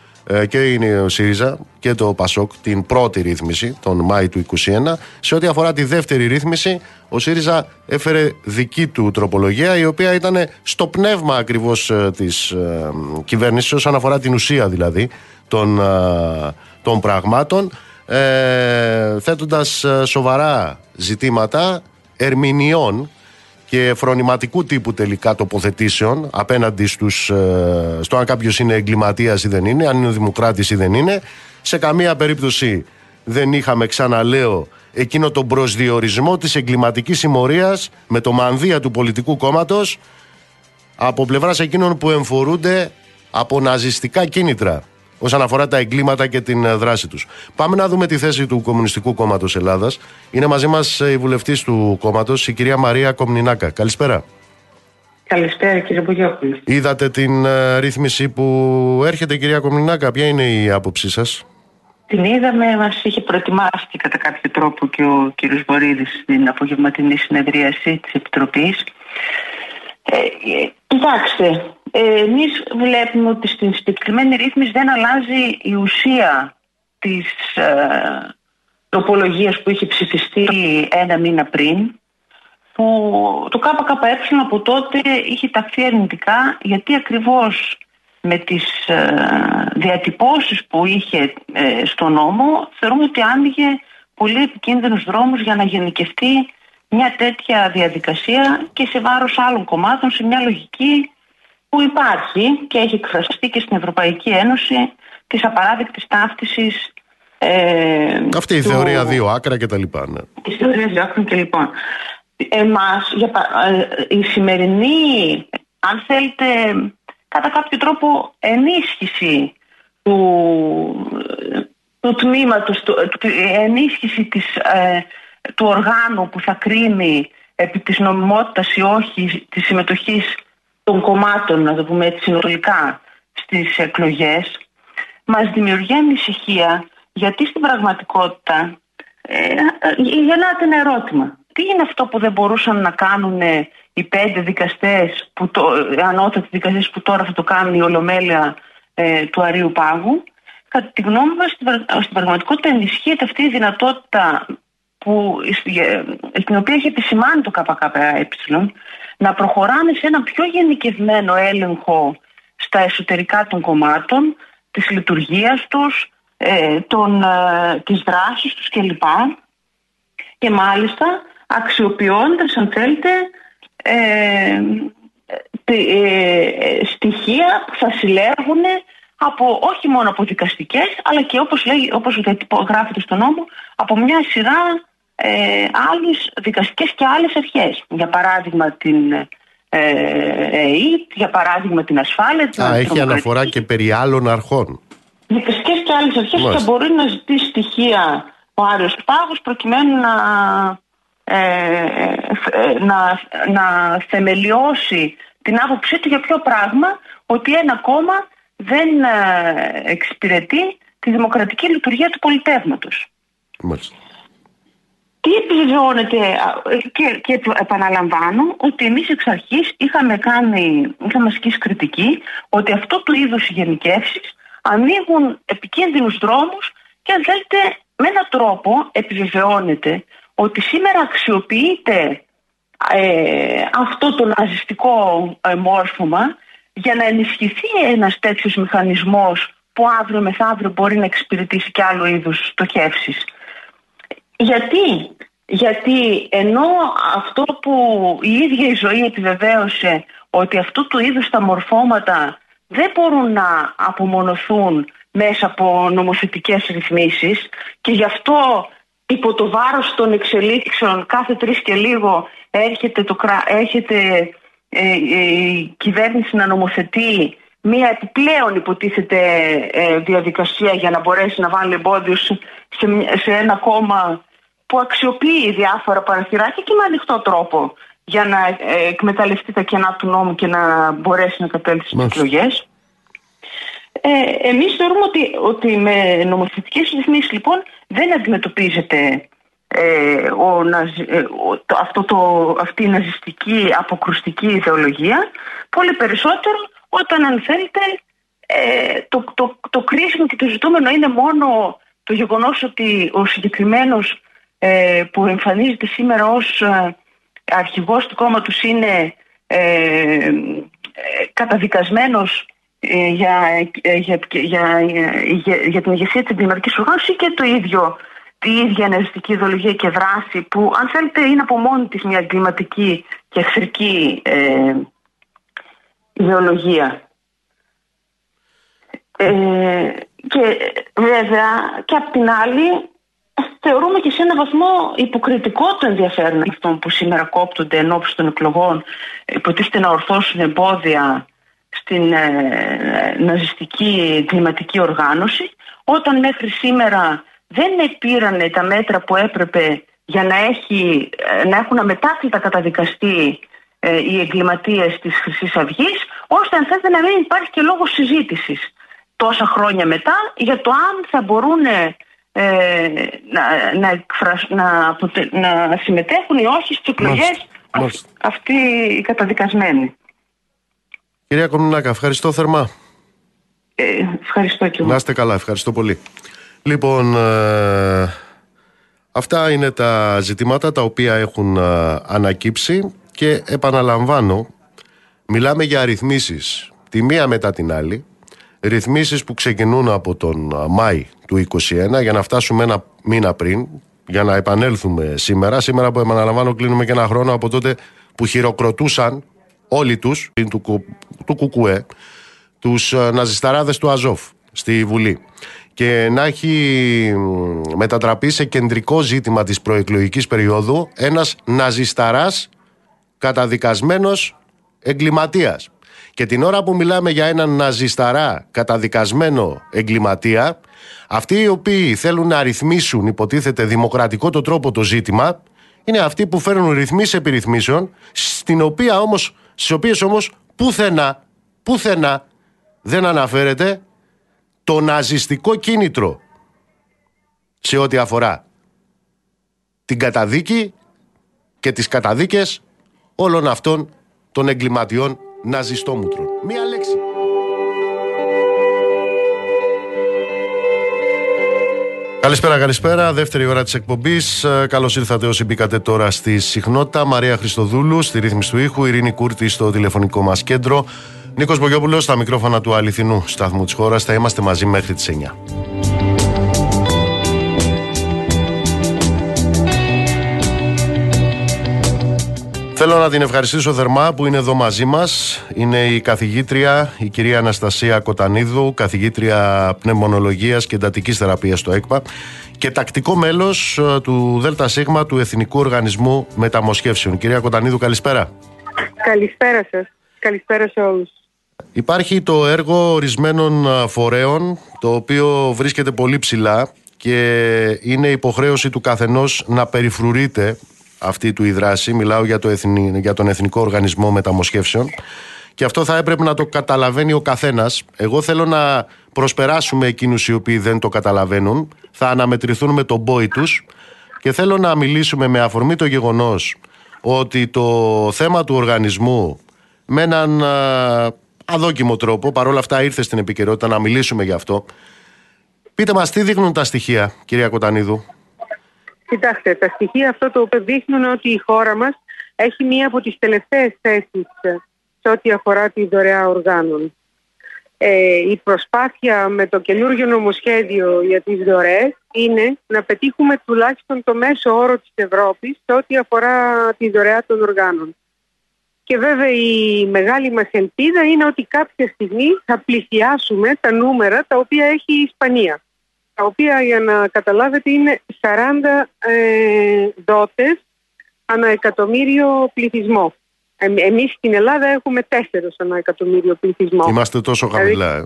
και είναι ο ΣΥΡΙΖΑ και το ΠΑΣΟΚ την πρώτη ρύθμιση τον Μάη του 2021. Σε ό,τι αφορά τη δεύτερη ρύθμιση, ο ΣΥΡΙΖΑ έφερε δική του τροπολογία, η οποία ήταν στο πνεύμα ακριβώς ε, της ε, κυβέρνησης, όσον αφορά την ουσία δηλαδή των, ε, των πραγμάτων, ε, θέτοντας ε, σοβαρά ζητήματα ερμηνεών και φρονηματικού τύπου τελικά τοποθετήσεων απέναντι στους, ε, στο αν κάποιος είναι εγκληματίας ή δεν είναι, αν είναι δημοκράτης ή δεν είναι. Σε καμία περίπτωση δεν είχαμε, ξαναλέω, εκείνο τον προσδιορισμό της εγκληματικής συμμορίας με το μανδύα του πολιτικού κόμματος από πλευράς εκείνων που εμφορούνται από ναζιστικά κίνητρα όσον αφορά τα εγκλήματα και την ε, δράση τους. Πάμε να δούμε τη θέση του Κομμουνιστικού Κόμματος Ελλάδας. Είναι μαζί μας ε, η βουλευτής του κόμματος, η κυρία Μαρία Κομνινάκα. Καλησπέρα. Καλησπέρα κύριε Μπογιόπουλο. Είδατε την ε, ρύθμιση που έρχεται κυρία Κομνινάκα. Ποια είναι η άποψή σας; Την είδαμε, μας είχε προετοιμάσει κατά κάποιο τρόπο και ο κύριος Βορύδης στην απογευματινή συνεδρίαση της Επιτροπής. Ε, ε, κοιτάξτε, ε, εμείς βλέπουμε ότι στην συγκεκριμένη ρύθμιση δεν αλλάζει η ουσία της ε, τροπολογίας που είχε ψηφιστεί ένα μήνα πριν που το ΚΚΕ από τότε είχε ταχθεί αρνητικά γιατί ακριβώς με τις ε, διατυπώσεις που είχε ε, στο νόμο θεωρούμε ότι άνοιγε πολύ επικίνδυνους δρόμους για να γενικευτεί μια τέτοια διαδικασία και σε βάρος άλλων κομμάτων σε μια λογική που υπάρχει και έχει εκφραστεί και στην Ευρωπαϊκή Ένωση της απαράδεκτης ταύτισης Ε, Αυτή η του- θεωρία δύο άκρα και τα λοιπά. Ναι. η θεωρία διάκρων και λοιπόν. Εμάς, για, πα- ε, η σημερινή, αν θέλετε, κατά κάποιο τρόπο ενίσχυση του, του τμήματος, του, του- ενίσχυση της, ε, του οργάνου που θα κρίνει επί της νομιμότητας ή όχι της συμμετοχής των κομμάτων, να το πούμε έτσι συνολικά, στις εκλογές, μας δημιουργεί ανησυχία γιατί στην πραγματικότητα ε, ε, γεννάται ένα ερώτημα. Τι είναι αυτό που δεν μπορούσαν να κάνουν ε, οι πέντε δικαστές, που το, ε, ανώτατοι δικαστές που τώρα θα το κάνουν η Ολομέλεια ε, του Αρίου Πάγου; Κατά τη γνώμη μας στην, πραγ- στην πραγματικότητα ενισχύεται αυτή η δυνατότητα που, ε, στην οποία έχει επισημάνει το ΚΚΕ να προχωράνε σε ένα πιο γενικευμένο έλεγχο στα εσωτερικά των κομμάτων, της λειτουργίας τους, ε, των, ε, της δράσης τους κλπ. Και μάλιστα αξιοποιώντας, αν θέλετε, ε, τε- ε, ε, στοιχεία που θα συλλέγουν από, όχι μόνο από δικαστικές, αλλά και όπως, λέει, όπως γράφεται στο νόμο, από μια σειρά ε, άλλες δικαστικές και άλλες αρχές. Για παράδειγμα την ε, ΕΕ, για παράδειγμα την ασφάλεια, την Α, έχει τρομοκρατική. αναφορά και περί άλλων αρχών. Δικαστικές και άλλες αρχές Μάλιστα. θα μπορεί να ζητήσει στοιχεία ο Άριος Πάγος προκειμένου να, ε, ε, να, να θεμελιώσει την άποψή του για ποιο πράγμα ότι ένα κόμμα δεν ε, εξυπηρετεί τη δημοκρατική λειτουργία του πολιτεύματος. Μάλιστα. Τι επιβεβαιώνεται α, και, και το επαναλαμβάνω ότι εμείς εξ αρχής είχαμε, κάνει, είχαμε ασκήσει κριτική ότι αυτό του είδους οι γενικεύσεις ανοίγουν επικίνδυνους δρόμους και αν θέλετε με έναν τρόπο επιβεβαιώνεται ότι σήμερα αξιοποιείται ε, αυτό το ναζιστικό ε, μόρφωμα για να ενισχυθεί ένας τέτοιος μηχανισμός που αύριο μεθαύριο μπορεί να εξυπηρετήσει και άλλο είδους στοχεύσεις. Γιατί, γιατί ενώ αυτό που η ίδια η ζωή επιβεβαίωσε ότι αυτού του είδους τα μορφώματα δεν μπορούν να απομονωθούν μέσα από νομοθετικές ρυθμίσεις και γι' αυτό υπό το βάρος των εξελίξεων κάθε τρεις και λίγο έρχεται, το, κρα- έρχεται ε, η κυβέρνηση να νομοθετεί μία επιπλέον υποτίθεται ε, διαδικασία για να μπορέσει να βάλει εμπόδιο σε, σε μια- σε ένα κόμμα που αξιοποιεί διάφορα παραθυράκια και με ανοιχτό τρόπο για να ε, εκμεταλλευτεί τα κενά του νόμου και να μπορέσει να κατέλθει στις Μάλιστα. εκλογές. Ε, εμείς θεωρούμε ότι, ότι με νομοθετικές ρυθμίσεις λοιπόν δεν αντιμετωπίζεται ε, ο, ναζι- ε, ο- το- αυτό το, αυτή η ναζιστική αποκρουστική ιδεολογία πολύ περισσότερο όταν αν θέλετε ε, το, το, το κρίσιμο και το ζητούμενο είναι μόνο το γεγονός ότι ο συγκεκριμένος ε, που εμφανίζεται σήμερα ως ε, αρχηγός του κόμματος είναι ε, ε, καταδικασμένος ε, για, ε, για, για, για, για την ηγεσία της εγκληματικής οργάνωσης ή και το ίδιο τη ίδια ναζιστική ιδεολογία και δράση που αν θέλετε είναι από μόνη της μια εγκληματική και εχθρική ε, ιδεολογία. Ε, και βέβαια και απ' την άλλη θεωρούμε και σε έναν βαθμό υποκριτικό το ενδιαφέρον αυτών που σήμερα κόπτονται εν ώψη των εκλογών. Υποτίθεται να ορθώσουν εμπόδια στην ε, ναζιστική κλιματική οργάνωση. Όταν μέχρι σήμερα δεν πήραν τα μέτρα που έπρεπε για να, έχει, ε, να έχουν αμετάκλητα καταδικαστεί ε, οι εγκληματίες της Χρυσής Αυγής ώστε αν θέλετε να μην υπάρχει και λόγος συζήτησης τόσα χρόνια μετά για το αν θα μπορούν ε, να, να, εκφρασ- να, αποτε- να συμμετέχουν ή όχι στις εκλογές Μάλιστα, αυ- μάλιστα. αυτοί οι καταδικασμένοι. Κυρία Κομινάκα, ευχαριστώ θερμά. Ε, ευχαριστώ και εγώ. Να είστε καλά, ευχαριστώ πολύ. Λοιπόν, ε, αυτά είναι τα ζητήματα τα οποία έχουν ε, ανακύψει και επαναλαμβάνω, μιλάμε για ρυθμίσεις τη μία μετά την άλλη, ρυθμίσεις που ξεκινούν από τον ε, Μάη του 2021 για να φτάσουμε ένα μήνα πριν, για να επανέλθουμε σήμερα. Σήμερα που επαναλαμβάνω κλείνουμε και ένα χρόνο από τότε που χειροκροτούσαν όλοι τους του, κου- του Κουκουέ τους ε, ναζισταράδες του Αζόφ στη Βουλή. και να έχει μετατραπεί σε κεντρικό ζήτημα της προεκλογικής περίοδου ένας ναζισταράς καταδικασμένος εγκληματίας. Και την ώρα που μιλάμε για έναν ναζισταρά καταδικασμένο εγκληματία, αυτοί οι οποίοι θέλουν να ρυθμίσουν, υποτίθεται δημοκρατικό το τρόπο το ζήτημα, είναι αυτοί που φέρνουν ρυθμίσεις επιρυθμίσεων, στην οποία όμως, στις οποίες όμως πουθενά, πουθενά δεν αναφέρεται το ναζιστικό κίνητρο σε ό,τι αφορά την καταδίκη και τις καταδίκες όλων αυτών των εγκληματιών ναζιστόμουτρων. Μία λέξη. Καλησπέρα, καλησπέρα. Δεύτερη ώρα της εκπομπής. Ε, Καλώς ήρθατε όσοι μπήκατε τώρα στη συχνότητα. Μαρία Χριστοδούλου στη ρύθμιση του ήχου. Ειρήνη Κούρτη στο τηλεφωνικό μας κέντρο. Νίκος Μπογιόπουλος στα μικρόφωνα του αληθινού σταθμού της χώρας. Θα είμαστε μαζί μέχρι τις 9. Θέλω να την ευχαριστήσω θερμά που είναι εδώ μαζί μας. Είναι η καθηγήτρια, η κυρία Αναστασία Κοτανίδου, καθηγήτρια πνευμονολογίας και εντατικής θεραπείας στο ΕΚΠΑ και τακτικό μέλος ε, του ΔΣ του Εθνικού Οργανισμού Μεταμοσχεύσεων. Κυρία Κοτανίδου, καλησπέρα. Καλησπέρα σας. Καλησπέρα σε όλους. Υπάρχει το έργο ορισμένων ε, φορέων, το οποίο βρίσκεται πολύ ψηλά και είναι υποχρέωση του καθενός να περιφρουρείται αυτή του η δράση. Μιλάω για, το για τον Εθνικό Οργανισμό Μεταμοσχεύσεων. Και αυτό θα έπρεπε να το καταλαβαίνει ο καθένας. Εγώ θέλω να προσπεράσουμε εκείνους οι οποίοι δεν το καταλαβαίνουν. Θα αναμετρηθούν με τον πόη τους. Και θέλω να μιλήσουμε με αφορμή το γεγονός ότι το θέμα του οργανισμού με έναν αδόκιμο τρόπο, παρόλα αυτά ήρθε στην επικαιρότητα να μιλήσουμε γι' αυτό. Πείτε μας τι δείχνουν τα στοιχεία, κυρία Κοτανίδου; Κοιτάξτε, τα στοιχεία αυτό το οποίο δείχνουν ότι η χώρα μας έχει μία από τις τελευταίες θέσεις σε ό,τι αφορά τη δωρεά οργάνων. Ε, η προσπάθεια με το καινούργιο νομοσχέδιο για τις δωρεές είναι να πετύχουμε τουλάχιστον το μέσο όρο της Ευρώπης σε ό,τι αφορά τη δωρεά των οργάνων. Και βέβαια η μεγάλη μας ελπίδα είναι ότι κάποια στιγμή θα πλησιάσουμε τα νούμερα τα οποία έχει η Ισπανία τα οποία για να καταλάβετε είναι 40 ε, δότες ανά εκατομμύριο πληθυσμό. Ε, εμείς στην Ελλάδα έχουμε 4 ανά εκατομμύριο πληθυσμό. Είμαστε τόσο δηλαδή, χαμηλά. Ε.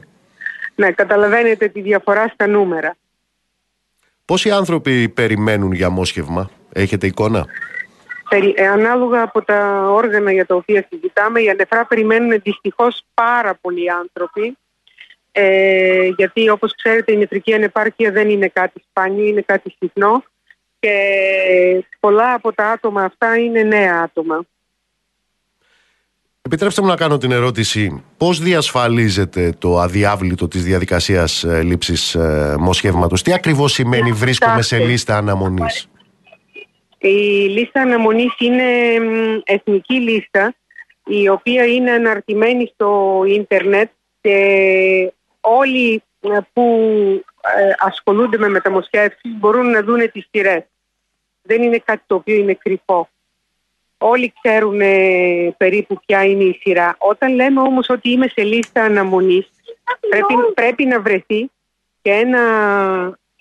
Ναι, καταλαβαίνετε τη διαφορά στα νούμερα. Πόσοι άνθρωποι περιμένουν για μόσχευμα, έχετε εικόνα; Περι, ε, ανάλογα από τα όργανα για τα οποία συζητάμε, για νεφρά περιμένουν δυστυχώς πάρα πολλοί άνθρωποι ε, γιατί όπως ξέρετε η νεφρική ανεπάρκεια δεν είναι κάτι σπάνιο, είναι κάτι συχνό και πολλά από τα άτομα αυτά είναι νέα άτομα. Επιτρέψτε μου να κάνω την ερώτηση πώς διασφαλίζεται το αδιάβλητο της διαδικασίας ε, λήψης ε, μοσχεύματος; Τι ακριβώς σημαίνει βρίσκομαι σε λίστα αναμονής; Η λίστα αναμονής είναι εθνική λίστα η οποία είναι αναρτημένη στο ίντερνετ και όλοι ε, που ε, ασχολούνται με μεταμοσχεύσεις μπορούν να δούνε τις σειρές. Δεν είναι κάτι το οποίο είναι κρυφό. Όλοι ξέρουν ε, περίπου ποια είναι η σειρά. Όταν λέμε όμως ότι είμαι σε λίστα αναμονής, πρέπει, πρέπει να βρεθεί και ένα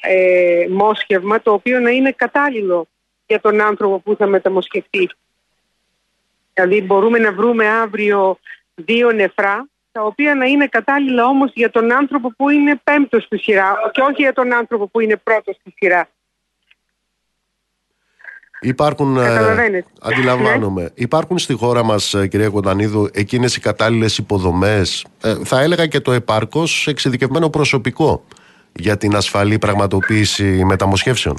ε, μόσχευμα το οποίο να είναι κατάλληλο για τον άνθρωπο που θα μεταμοσχευτεί. Δηλαδή μπορούμε να βρούμε αύριο δύο νεφρά τα οποία να είναι κατάλληλα όμως για τον άνθρωπο που είναι πέμπτος στη σειρά και όχι για τον άνθρωπο που είναι πρώτος στη σειρά. Υπάρχουν, ε, αντιλαμβάνομαι, ναι. υπάρχουν στη χώρα μας ε, κυρία Κοντανίδου εκείνες οι κατάλληλες υποδομές, ε, θα έλεγα και το επάρκος εξειδικευμένο προσωπικό για την ασφαλή πραγματοποίηση μεταμοσχεύσεων.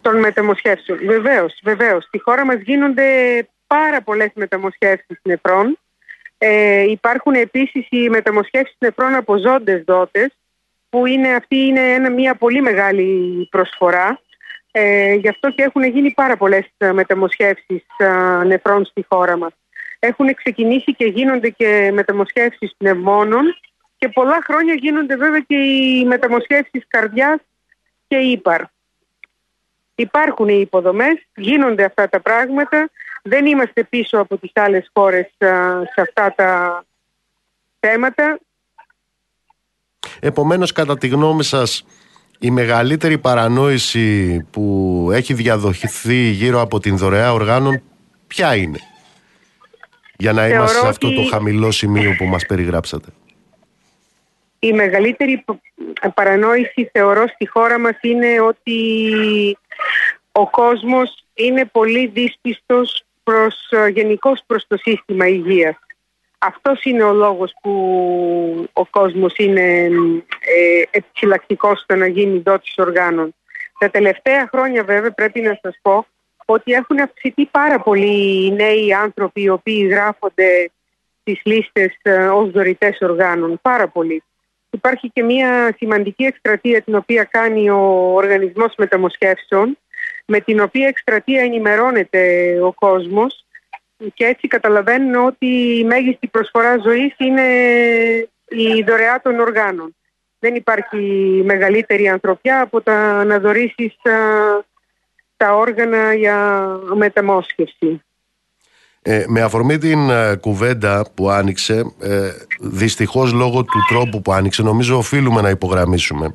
Των μεταμοσχεύσεων, βεβαίως, βεβαίως. Στη χώρα μας γίνονται πάρα πολλές μεταμοσχεύσεις νεφρών ε, υπάρχουν επίσης οι μεταμοσχεύσεις νεφρών από ζώντες δότες που είναι, αυτή είναι μια πολύ μεγάλη προσφορά. Ε, γι' αυτό και έχουν γίνει πάρα πολλές ε, μεταμοσχεύσεις ε, νεφρών στη χώρα μας. Έχουν ξεκινήσει και γίνονται και μεταμοσχεύσεις πνευμόνων και πολλά χρόνια γίνονται βέβαια και οι μεταμοσχεύσεις καρδιάς και ύπαρ. Υπάρχουν οι υποδομές, γίνονται αυτά τα πράγματα δεν είμαστε πίσω από τις άλλες χώρες σε αυτά τα θέματα. Επομένως, κατά τη γνώμη σας, η μεγαλύτερη παρανόηση που έχει διαδοχηθεί γύρω από την δωρεά οργάνων ποια είναι; Για να Θεωρώ είμαστε σε αυτό ότι- το χαμηλό σημείο που μας περιγράψατε. Η μεγαλύτερη παρανόηση θεωρώ στη χώρα μας είναι ότι ο κόσμος είναι πολύ δύσπιστος προς, ε, γενικώς προς το σύστημα υγείας. Αυτός είναι ο λόγος που ο κόσμος είναι ε, επιφυλακτικός στο να γίνει δότης οργάνων. Τα τελευταία χρόνια βέβαια πρέπει να σας πω ότι έχουν αυξηθεί πάρα πολύ οι νέοι άνθρωποι οι οποίοι γράφονται στις λίστες ε, ως δωρητές οργάνων. Πάρα πολύ. Υπάρχει και μια σημαντική εκστρατεία την οποία κάνει ο Οργανισμός Μεταμοσχεύσεων με την οποία εκστρατεία ενημερώνεται ο κόσμος και έτσι καταλαβαίνουν ότι η μέγιστη προσφορά ζωής είναι η δωρεά των οργάνων. Δεν υπάρχει μεγαλύτερη ανθρωπιά από τα να δωρήσεις α, τα όργανα για μεταμόσχευση. Ε, με αφορμή την ε, κουβέντα που άνοιξε, ε, δυστυχώς λόγω του τρόπου που άνοιξε, νομίζω οφείλουμε να υπογραμμίσουμε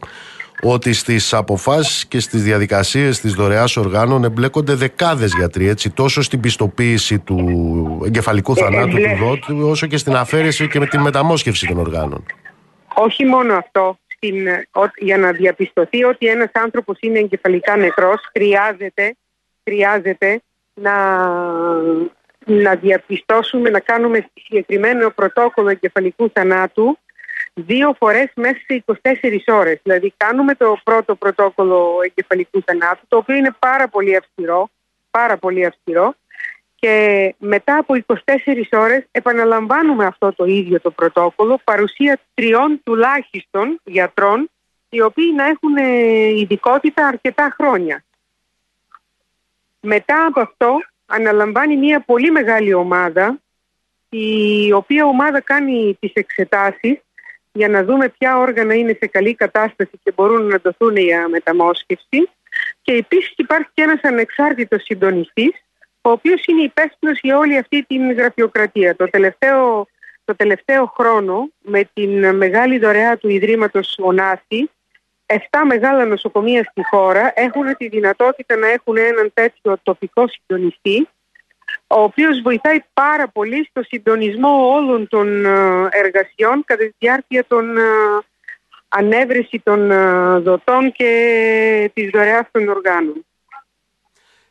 ότι στις αποφάσεις και στις διαδικασίες της δωρεάς οργάνων εμπλέκονται δεκάδες γιατροί, έτσι, τόσο στην πιστοποίηση του εγκεφαλικού θανάτου εμπλέ- του δότη, όσο και στην αφαίρεση και με την μεταμόσχευση των οργάνων. Όχι μόνο αυτό, στην, ο- για να διαπιστωθεί ότι ένας άνθρωπος είναι εγκεφαλικά νεκρός, χρειάζεται, χρειάζεται να, να διαπιστώσουμε, να κάνουμε συγκεκριμένο πρωτόκολλο εγκεφαλικού θανάτου δύο φορές μέσα σε 24 ώρες. Δηλαδή κάνουμε το πρώτο πρωτόκολλο εγκεφαλικού θανάτου, το οποίο είναι πάρα πολύ αυστηρό, πάρα πολύ αυστηρό, και μετά από 24 ώρες επαναλαμβάνουμε αυτό το ίδιο το πρωτόκολλο παρουσία τριών τουλάχιστον γιατρών οι οποίοι να έχουν ε, ειδικότητα αρκετά χρόνια. Μετά από αυτό αναλαμβάνει μια πολύ μεγάλη ομάδα η οποία ομάδα κάνει τις εξετάσεις για να δούμε ποια όργανα είναι σε καλή κατάσταση και μπορούν να δοθούν για μεταμόσχευση και επίσης υπάρχει και ένας ανεξάρτητος συντονιστής ο οποίος είναι υπεύθυνος για όλη αυτή την γραφειοκρατία. Το τελευταίο, το τελευταίο χρόνο με την μεγάλη δωρεά του Ιδρύματος Ωνάση 7 μεγάλα νοσοκομεία στη χώρα έχουν τη δυνατότητα να έχουν έναν τέτοιο τοπικό συντονιστή ο οποίος βοηθάει πάρα πολύ στο συντονισμό όλων των ε, εργασιών κατά τη διάρκεια των ε, ανέβρεση των ε, δοτών και της δωρεάς των οργάνων.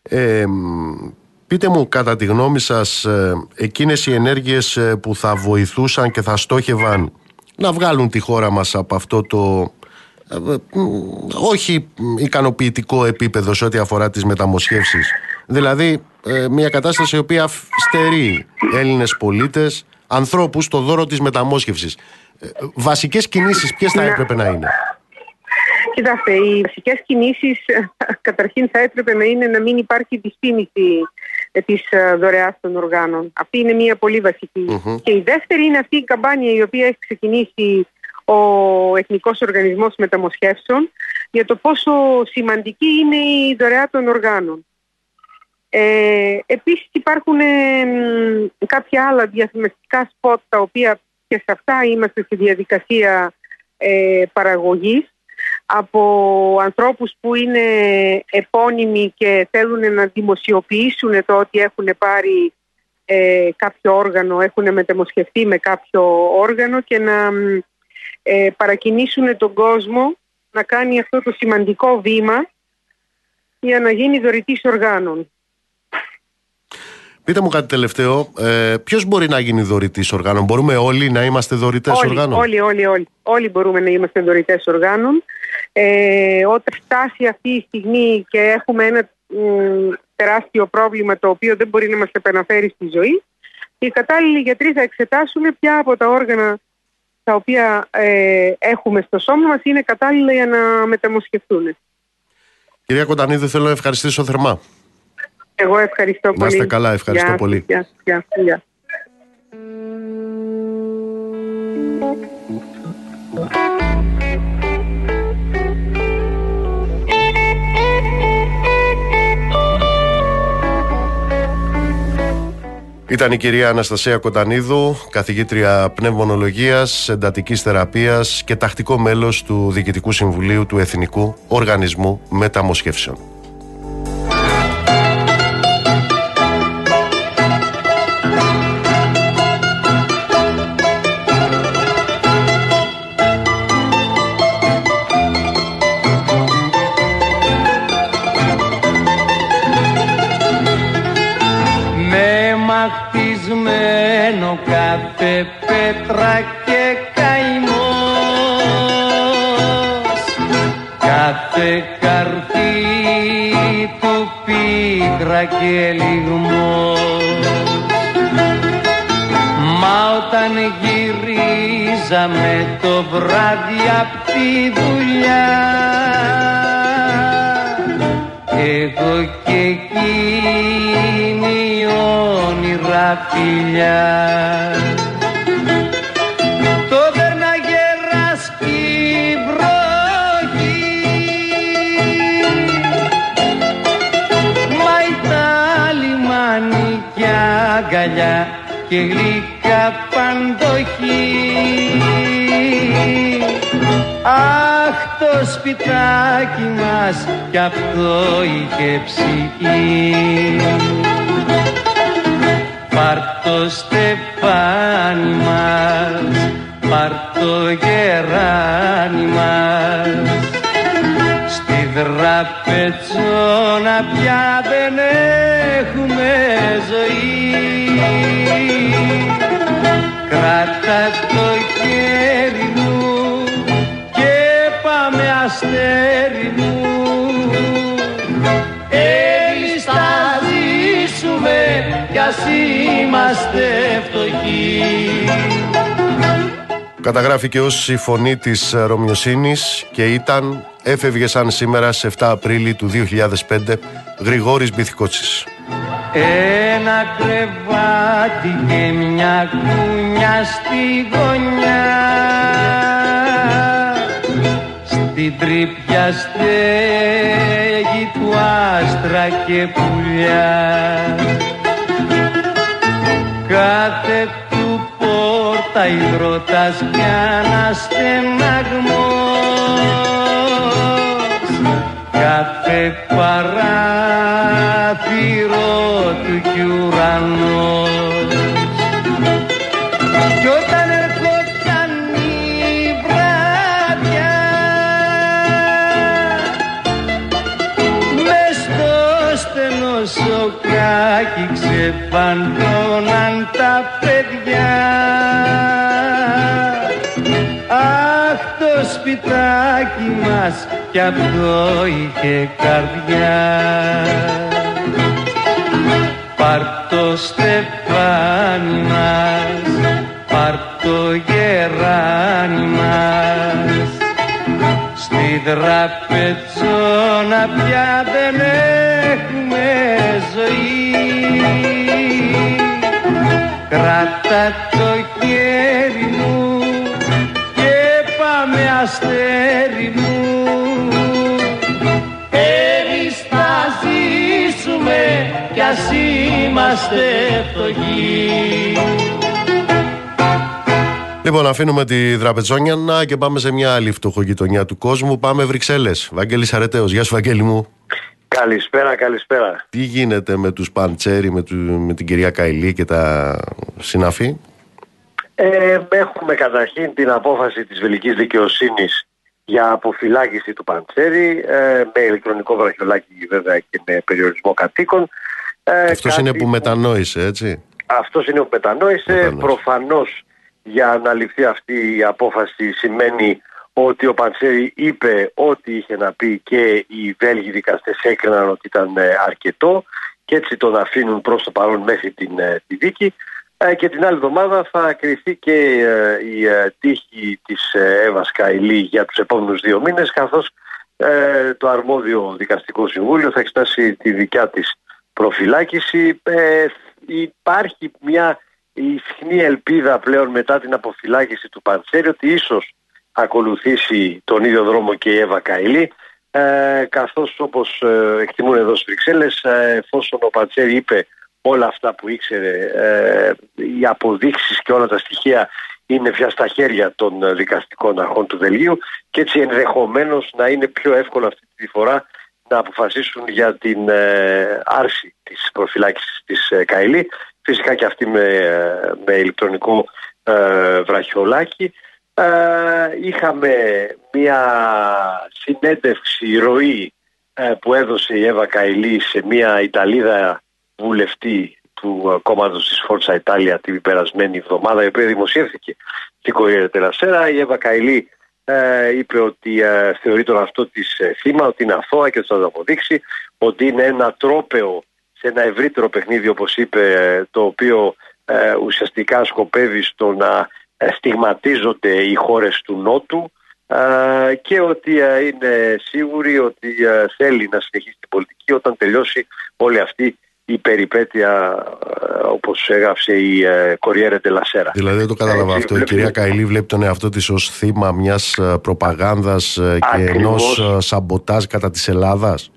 Ε, μ, πείτε μου κατά τη γνώμη σας ε, εκείνες οι ενέργειες ε, που θα βοηθούσαν και θα στόχευαν να βγάλουν τη χώρα μας από αυτό το ε, ε, μ, όχι ικανοποιητικό επίπεδο σε ό,τι αφορά τις μεταμοσχεύσεις. Δηλαδή ε, μια κατάσταση η οποία φ- στερεί Έλληνες πολίτες, ανθρώπους στο δώρο της μεταμόσχευσης. Ε, ε, βασικές κινήσεις ποιες θα Ναι. έπρεπε να είναι; Κοιτάξτε, οι βασικές κινήσεις [LAUGHS] καταρχήν θα έπρεπε να είναι να μην υπάρχει δυσφήμιση της δωρεάς των οργάνων. Αυτή είναι μια πολύ βασική. Μμμ. Και η δεύτερη είναι αυτή η καμπάνια η οποία έχει ξεκινήσει ο Εθνικός Οργανισμός Μεταμοσχεύσεων για το πόσο σημαντική είναι η δωρεά των οργάνων. Ε, επίσης υπάρχουν ε, μ, κάποια άλλα διαφημιστικά σποτ τα οποία και σε αυτά είμαστε στη διαδικασία ε, παραγωγής από ανθρώπους που είναι επώνυμοι και θέλουν να δημοσιοποιήσουν το ότι έχουν πάρει ε, κάποιο όργανο, έχουν μεταμοσχευτεί με κάποιο όργανο και να μ, ε, παρακινήσουν τον κόσμο να κάνει αυτό το σημαντικό βήμα για να γίνει δωρητής οργάνων. Πείτε μου κάτι τελευταίο. Ε, Ποιος μπορεί να γίνει δωρητής οργάνων, Μπορούμε όλοι να είμαστε δωρητές όλοι, οργάνων; Όλοι, όλοι, όλοι. Όλοι μπορούμε να είμαστε δωρητές οργάνων. Ε, όταν φτάσει αυτή η στιγμή και έχουμε ένα μ, τεράστιο πρόβλημα το οποίο δεν μπορεί να μας επαναφέρει στη ζωή, οι κατάλληλοι γιατροί θα εξετάσουν ποια από τα όργανα τα οποία ε, έχουμε στο σώμα μας είναι κατάλληλα για να μεταμοσχευτούν. Κυρία Κοντανίδη, θέλω να ευχαριστήσω θερμά. Εγώ ευχαριστώ πολύ. Να είστε καλά, ευχαριστώ Γεια σας, πολύ. Γεια, γεια, γεια. Ήταν η κυρία Αναστασία Κοντανίδου, καθηγήτρια πνευμονολογίας, εντατικής θεραπείας και τακτικό μέλος του Διοικητικού Συμβουλίου του Εθνικού Οργανισμού Μεταμοσχεύσεων. Απ' τη δουλειά. Εγώ και εκείνη όνειρα φιλιά. Το βέρναγε ράσκει βροχή. Μα ήταν λιμάνι και αγκαλιά και γλυκά μας κι αυτό είχε ψυχή. Πάρ' το στεφάνι μας, πάρ' το γεράνι μας. Στη δραπετσόνα πια δεν έχουμε ζωή. Κράτα φτωχοί Καταγράφηκε ως η φωνή της ε, Ρωμιοσύνης και ήταν, έφευγε σαν σήμερα σε 7 Απρίλη του 2005, Γρηγόρης Μπιθικότσης. Ένα κρεβάτι και μια κούνια στη γωνιά Στην τρύπια στέγη του άστρα και πουλιά Κάθε του πόρτα υδρότας κι αναστεναγμός. Κάθε παράθυρο του κι ουρανός. Κι όταν ερχόταν η βράδια μες στο στενό σοκάκι ξεφαντώναν κι αυτό είχε καρδιά. Πάρ' το στεφάνι μας, πάρ' το γεράνι μας. Στη δραπετσόνα πια είμαστε φτωχοί Λοιπόν, αφήνουμε τη Δραπετσόνιανα και πάμε σε μια άλλη φτωχογειτονιά του κόσμου. Πάμε Βρυξέλλες. Βαγγέλης Αρετέος. Γεια σου Βαγγέλη μου. Καλησπέρα, καλησπέρα. Τι γίνεται με τους Παντσέρι, με, του, με την κυρία Καηλή και τα συναφή; Ε, έχουμε καταρχήν την απόφαση της Βελικής Δικαιοσύνης για αποφυλάκηση του Παντσέρη ε, με ηλεκτρονικό βραχιολάκι βέβαια και με περιορισμό κατοίκων. Ε, Αυτός είναι που μετανόησε, έτσι; Αυτός είναι που μετανόησε. Μετανόησε. Προφανώς για να ληφθεί αυτή η απόφαση σημαίνει ότι ο Παντσέρη είπε ό,τι είχε να πει και οι Βέλγοι δικαστές έκριναν ότι ήταν ε, αρκετό και έτσι τον αφήνουν προς το παρόν μέχρι την ε, τη δίκη Ε, και την άλλη εβδομάδα θα κριθεί και ε, η ε, τύχη της ε, Εύας Καηλή για τους επόμενους δύο μήνες καθώς ε, το αρμόδιο δικαστικό συμβούλιο θα εξετάσει τη δικιά της προφυλάκηση. Ε, υπάρχει μια ισχυρή ελπίδα πλέον μετά την αποφυλάκηση του Παντσέρη ότι ίσως ακολουθήσει τον ίδιο δρόμο και η Εύα Καηλή ε, καθώς όπως ε, εκτιμούν εδώ στις Βρυξέλλες ε, εφόσον ο Παντσέρη είπε όλα αυτά που ήξερε, ε, οι αποδείξεις και όλα τα στοιχεία είναι πια στα χέρια των ε, δικαστικών αρχών του Βελγίου και έτσι ενδεχομένως να είναι πιο εύκολο αυτή τη φορά να αποφασίσουν για την ε, άρση της προφυλάκησης της ε, Καηλή. Φυσικά και αυτή με, ε, με ηλεκτρονικό ε, βραχιολάκι. είχαμε μια συνέντευξη ροή που έδωσε η Εύα Καηλή σε μια Ιταλίδα βουλευτή του κόμματος της Φόρτσα Ιτάλια την περασμένη εβδομάδα η οποία δημοσιεύθηκε στην Κορία Τερασέρα. Η Εύα Καηλή ε, είπε ότι ε, θεωρεί τον αυτό της ε, θύμα, ότι είναι αθώα και θα το αποδείξει, ότι είναι ένα τρόπεο σε ένα ευρύτερο παιχνίδι όπως είπε ε, το οποίο ε, ουσιαστικά σκοπεύει στο να στιγματίζονται οι χώρες του Νότου και ότι είναι σίγουρη ότι θέλει να συνεχίσει την πολιτική όταν τελειώσει όλη αυτή η περιπέτεια όπως έγραψε η Κοριέρε Τελασέρα. Δηλαδή δεν το κατάλαβα αυτό. Η κυρία Καηλή βλέπει τον εαυτό της ως θύμα μιας προπαγάνδας και ενός σαμποτάζ κατά της Ελλάδας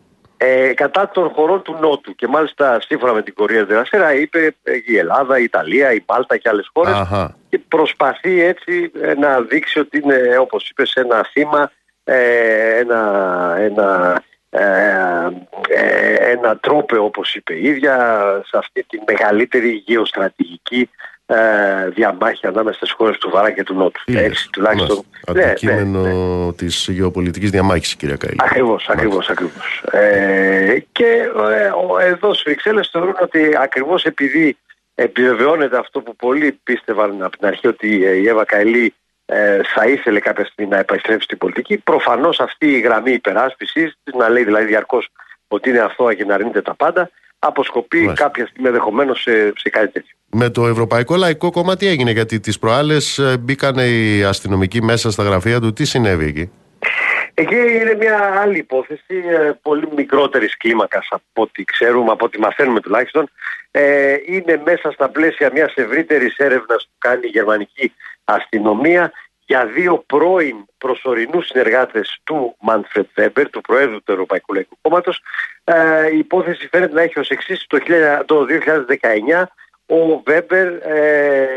ε, κατά των χωρών του Νότου. Και μάλιστα σύμφωνα με την Κορία Δερασέρα είπε ε, η Ελλάδα, η Ιταλία, η Μάλτα και άλλες χώρες και προσπαθεί έτσι ε, να δείξει ότι είναι όπως είπες ένα θύμα, ε, ένα, ένα, ένα τρόπο όπως είπε η ίδια σε αυτή τη μεγαλύτερη γεωστρατηγική ε, διαμάχη ανάμεσα στις χώρες του Βαρά και του Νότου. Είναι. Έτσι, τουλάχιστον. Ναι, αντικείμενο ναι, ναι. της γεωπολιτικής διαμάχης, κυρία Καήλη. Ακριβώς, ακριβώς, ακριβώς. Ε, και ε, εδώ στις Βρυξέλλες θεωρούν ότι ακριβώς επειδή επιβεβαιώνεται αυτό που πολλοί πίστευαν από την αρχή ότι η Εύα Καηλή ε, θα ήθελε κάποια στιγμή να επιστρέψει στην πολιτική. Προφανώς αυτή η γραμμή υπεράσπισης, να λέει δηλαδή διαρκώς ότι είναι αθώα και να αρνείται τα πάντα, αποσκοπεί Μάλιστα. κάποια στιγμή ενδεχομένως σε, σε κάτι τέτοιο. Με το Ευρωπαϊκό Λαϊκό Κόμμα τι έγινε, γιατί τις προάλλες ε, μπήκαν οι αστυνομικοί μέσα στα γραφεία του. Τι συνέβη εκεί; Εκεί είναι μια άλλη υπόθεση, ε, πολύ μικρότερης κλίμακας από ό,τι ξέρουμε, από ό,τι μαθαίνουμε τουλάχιστον. Ε, είναι μέσα στα πλαίσια μιας ευρύτερης έρευνας που κάνει η γερμανική αστυνομία για δύο πρώην προσωρινούς συνεργάτες του Μάνφρετ Βέμπερ, του Προέδρου του Ευρωπαϊκού Λαϊκού Κόμματος. Ε, η υπόθεση φαίνεται να έχει ως εξής το, το 2019 ο Βέμπερ ε,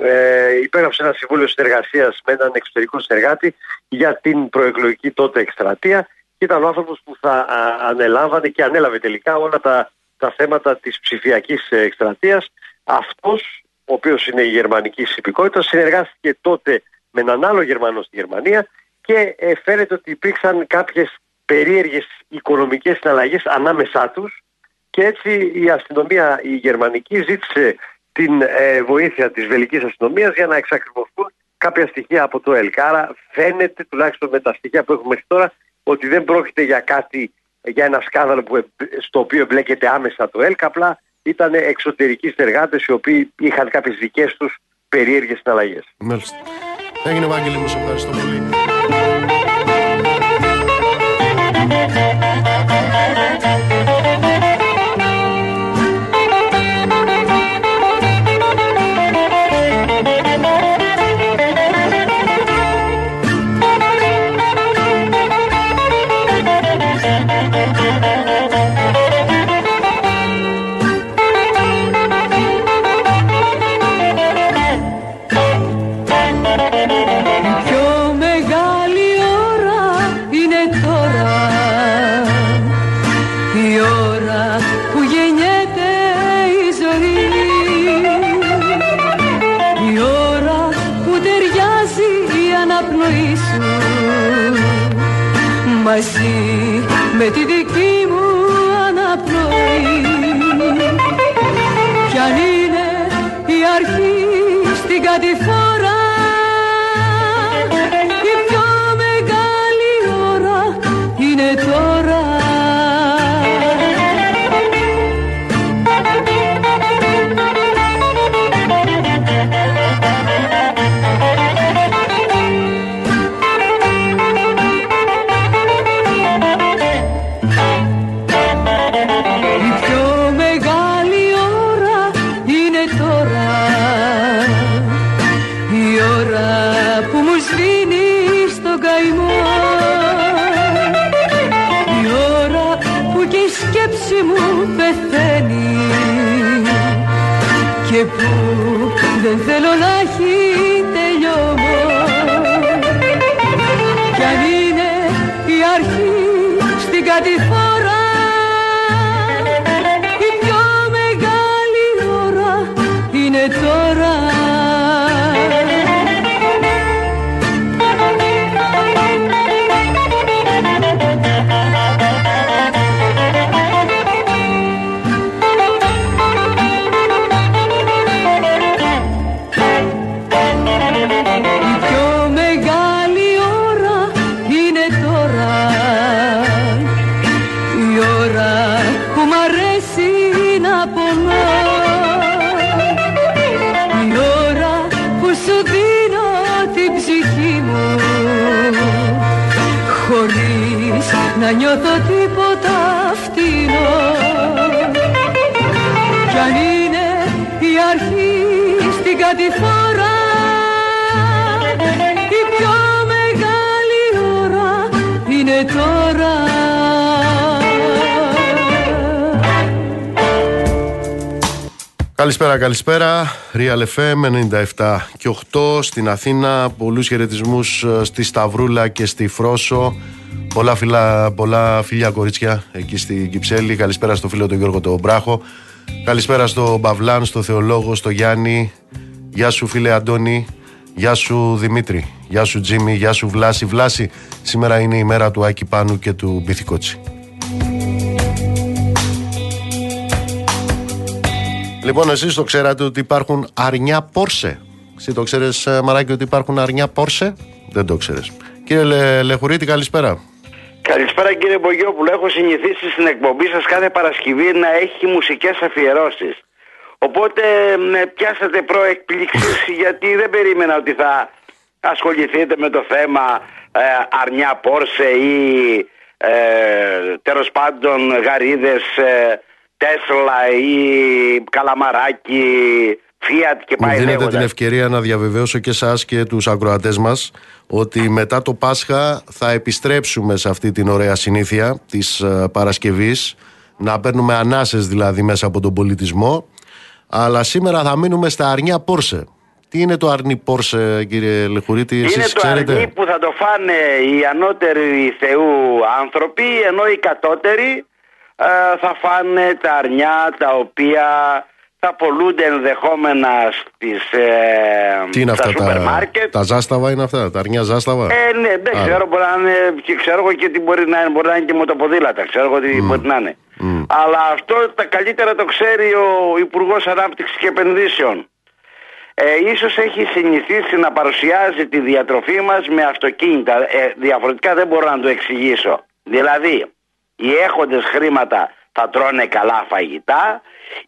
ε, υπέγραψε ένα συμβούλιο συνεργασίας με έναν εξωτερικό συνεργάτη για την προεκλογική τότε εκστρατεία και ήταν ο άνθρωπος που θα ανελάμβανε και ανέλαβε τελικά όλα τα, τα θέματα της ψηφιακής εκστρατείας. Αυτός, ο οποίος είναι η γερμανική υπηκότητα, συνεργάστηκε τότε με έναν άλλο Γερμανό στη Γερμανία και ε, φαίνεται ότι υπήρξαν κάποιες περίεργες οικονομικές συναλλαγές ανάμεσά τους και έτσι η αστυνομία η γερμανική ζήτησε την ε, βοήθεια της βελικής αστυνομίας για να εξακριβωθούν κάποια στοιχεία από το ΕΛΚ. Άρα φαίνεται τουλάχιστον με τα στοιχεία που έχουμε μέχρι τώρα ότι δεν πρόκειται για κάτι, για ένα σκάνδαλο που, στο οποίο εμπλέκεται άμεσα το ΕΛΚ, απλά ήταν εξωτερικοί συνεργάτες οι οποίοι είχαν κάποιες δικές τους περίεργες συναλλαγές. Μάλιστα. Έγινε Βάγγελη μου, σε ευχαριστώ πολύ. με και που δεν θέλω Καλησπέρα, καλησπέρα. Real FM 97 και 8 στην Αθήνα. Πολλούς χαιρετισμούς στη Σταυρούλα και στη Φρόσο. Πολλά, φιλά, πολλά φιλιά κορίτσια εκεί στην Κυψέλη. Καλησπέρα στο φίλο τον Γιώργο τον Μπράχο. Καλησπέρα στο Μπαβλάν, στο Θεολόγο, στο Γιάννη. Γεια σου φίλε Αντώνη. Γεια σου Δημήτρη. Γεια σου Τζίμι. Γεια σου Βλάση. Βλάση, σήμερα είναι η μέρα του Άκη Πάνου και του Μπιθικότσι. Λοιπόν, εσείς το ξέρατε ότι υπάρχουν αρνιά Πόρσε. Εσύ το ξέρεις ε, Μαράκη ότι υπάρχουν αρνιά Πόρσε. Δεν το ξέρεις. Κύριε Λε, Λεχουρίτη, καλησπέρα. Καλησπέρα κύριε Μπογιόπουλο. Έχω συνηθίσει στην εκπομπή σας κάθε Παρασκευή να έχει μουσικές αφιερώσεις. Οπότε με πιάσατε προεκπλήξεις [LAUGHS] γιατί δεν περίμενα ότι θα ασχοληθείτε με το θέμα ε, αρνιά Πόρσε ή ε, τέλος πάντων γαρίδες ε, Τέσλα ή Καλαμαράκι, Fiat και Μου πάει δίνετε λέγοντας. την ευκαιρία να διαβεβαίωσω και εσάς και τους ακροατές μας ότι μετά το Πάσχα θα επιστρέψουμε σε αυτή την ωραία συνήθεια της ε, Παρασκευής να παίρνουμε ανάσες δηλαδή μέσα από τον πολιτισμό αλλά σήμερα θα μείνουμε στα αρνιά Πόρσε. Τι είναι το αρνί Πόρσε κύριε Λεχουρίτη, Είναι εσείς το ξέρετε; αρνί που θα το φάνε οι ανώτεροι Θεού άνθρωποι ενώ οι κατώτεροι ε, θα φάνε τα αρνιά τα οποία θα πολλούνται ενδεχόμενα στις, ε, Τι είναι στα αυτά σούπερ τα, μάρκετ. τα ζάσταβα είναι αυτά, τα αρνιά ζάσταβα; Ε, ναι, δεν Άρα. ξέρω, μπορεί να είναι, και ξέρω εγώ και τι μπορεί να είναι, μπορεί να είναι και μοτοποδήλατα, ξέρω εγώ τι μπορεί να είναι. Αλλά αυτό τα καλύτερα το ξέρει ο Υπουργός Ανάπτυξης και Επενδύσεων. Ε, ίσως έχει συνηθίσει να παρουσιάζει τη διατροφή μας με αυτοκίνητα. Ε, διαφορετικά δεν μπορώ να το εξηγήσω. Δηλαδή, οι έχοντες χρήματα θα τρώνε καλά φαγητά,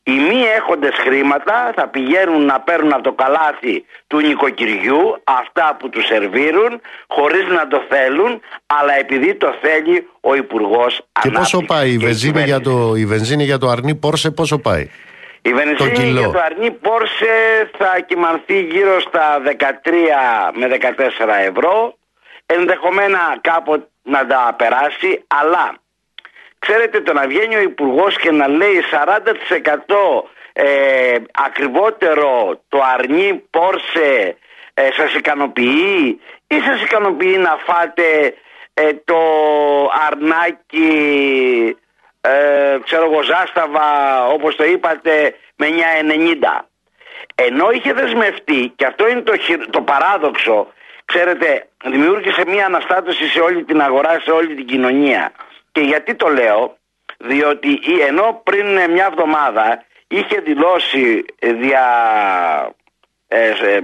οι μη έχοντες χρήματα θα πηγαίνουν να παίρνουν από το καλάθι του νοικοκυριού αυτά που τους σερβίρουν χωρίς να το θέλουν, αλλά επειδή το θέλει ο Υπουργός Και πόσο Ανάπτυξης πάει η και βενζίνη, για κυβέρνηση. το, η βενζίνη για το αρνί Πόρσε, πόσο πάει; Η βενζίνη κιλό. για το αρνί Πόρσε θα κυμανθεί γύρω στα 13 με 14 ευρώ. Ενδεχομένα κάποτε να τα περάσει, αλλά ξέρετε το να βγαίνει ο υπουργός και να λέει 40% ε, ακριβότερο το αρνί Πόρσε ε, σας ικανοποιεί ή σας ικανοποιεί να φάτε ε, το αρνάκι ε, ξέρω εγώ ζάσταβα όπως το είπατε με 9,90 ενώ είχε δεσμευτεί και αυτό είναι το, χει- το παράδοξο ξέρετε δημιούργησε μια αναστάτωση σε όλη την αγορά σε όλη την κοινωνία και γιατί το λέω; Διότι η- ενώ πριν ε, μια εβδομάδα είχε δηλώσει ε, δια ε, σε- ε,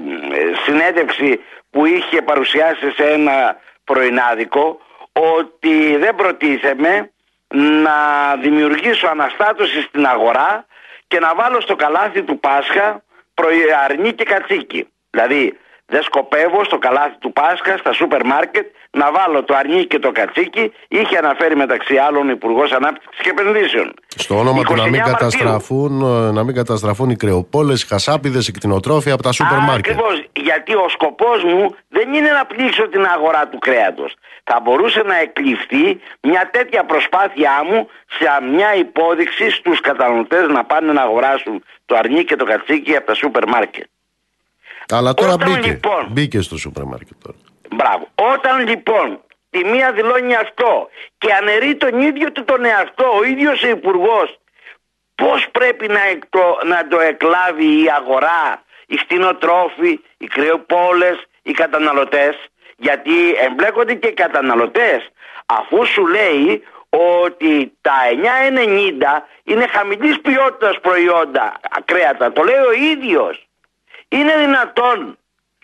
συνέντευξη που είχε παρουσιάσει σε ένα πρωινάδικο ότι δεν προτίθεμαι να δημιουργήσω αναστάτωση στην αγορά και να βάλω στο καλάθι του Πάσχα πρωι- αρνί και κατσίκι. Δηλαδή δεν σκοπεύω στο καλάθι του Πάσχα, στα σούπερ μάρκετ, να βάλω το αρνί και το κατσίκι. Είχε αναφέρει μεταξύ άλλων ο Υπουργός Ανάπτυξης και Επενδύσεων. Στο όνομα του να 29 μην, Μαρτίου. καταστραφούν, ε, να μην καταστραφούν οι κρεοπόλες, οι χασάπιδε, οι κτηνοτρόφοι από τα σούπερ μάρκετ. Ακριβώς. Γιατί ο σκοπός μου δεν είναι να πλήξω την αγορά του κρέατος. Θα μπορούσε να εκλειφθεί μια τέτοια προσπάθειά μου σε μια υπόδειξη στους καταναλωτές να πάνε να αγοράσουν το αρνί και το κατσίκι από τα σούπερ μάρκετ. Αλλά τώρα Όταν μπήκε. λοιπόν- Μπήκε στο σούπερ μάρκετ τώρα. Μπράβο. Όταν λοιπόν τη μία δηλώνει αυτό και αναιρεί τον ίδιο του τον εαυτό, ο ίδιος ο υπουργός, πώς πρέπει να, εκτο- να το εκλάβει η αγορά, οι στινοτρόφοι, οι κρεοπόλες, οι καταναλωτές, γιατί εμπλέκονται και οι καταναλωτές, αφού σου λέει ότι τα 9,90 είναι χαμηλής ποιότητας προϊόντα κρέατα. Το λέει ο ίδιος. Είναι δυνατόν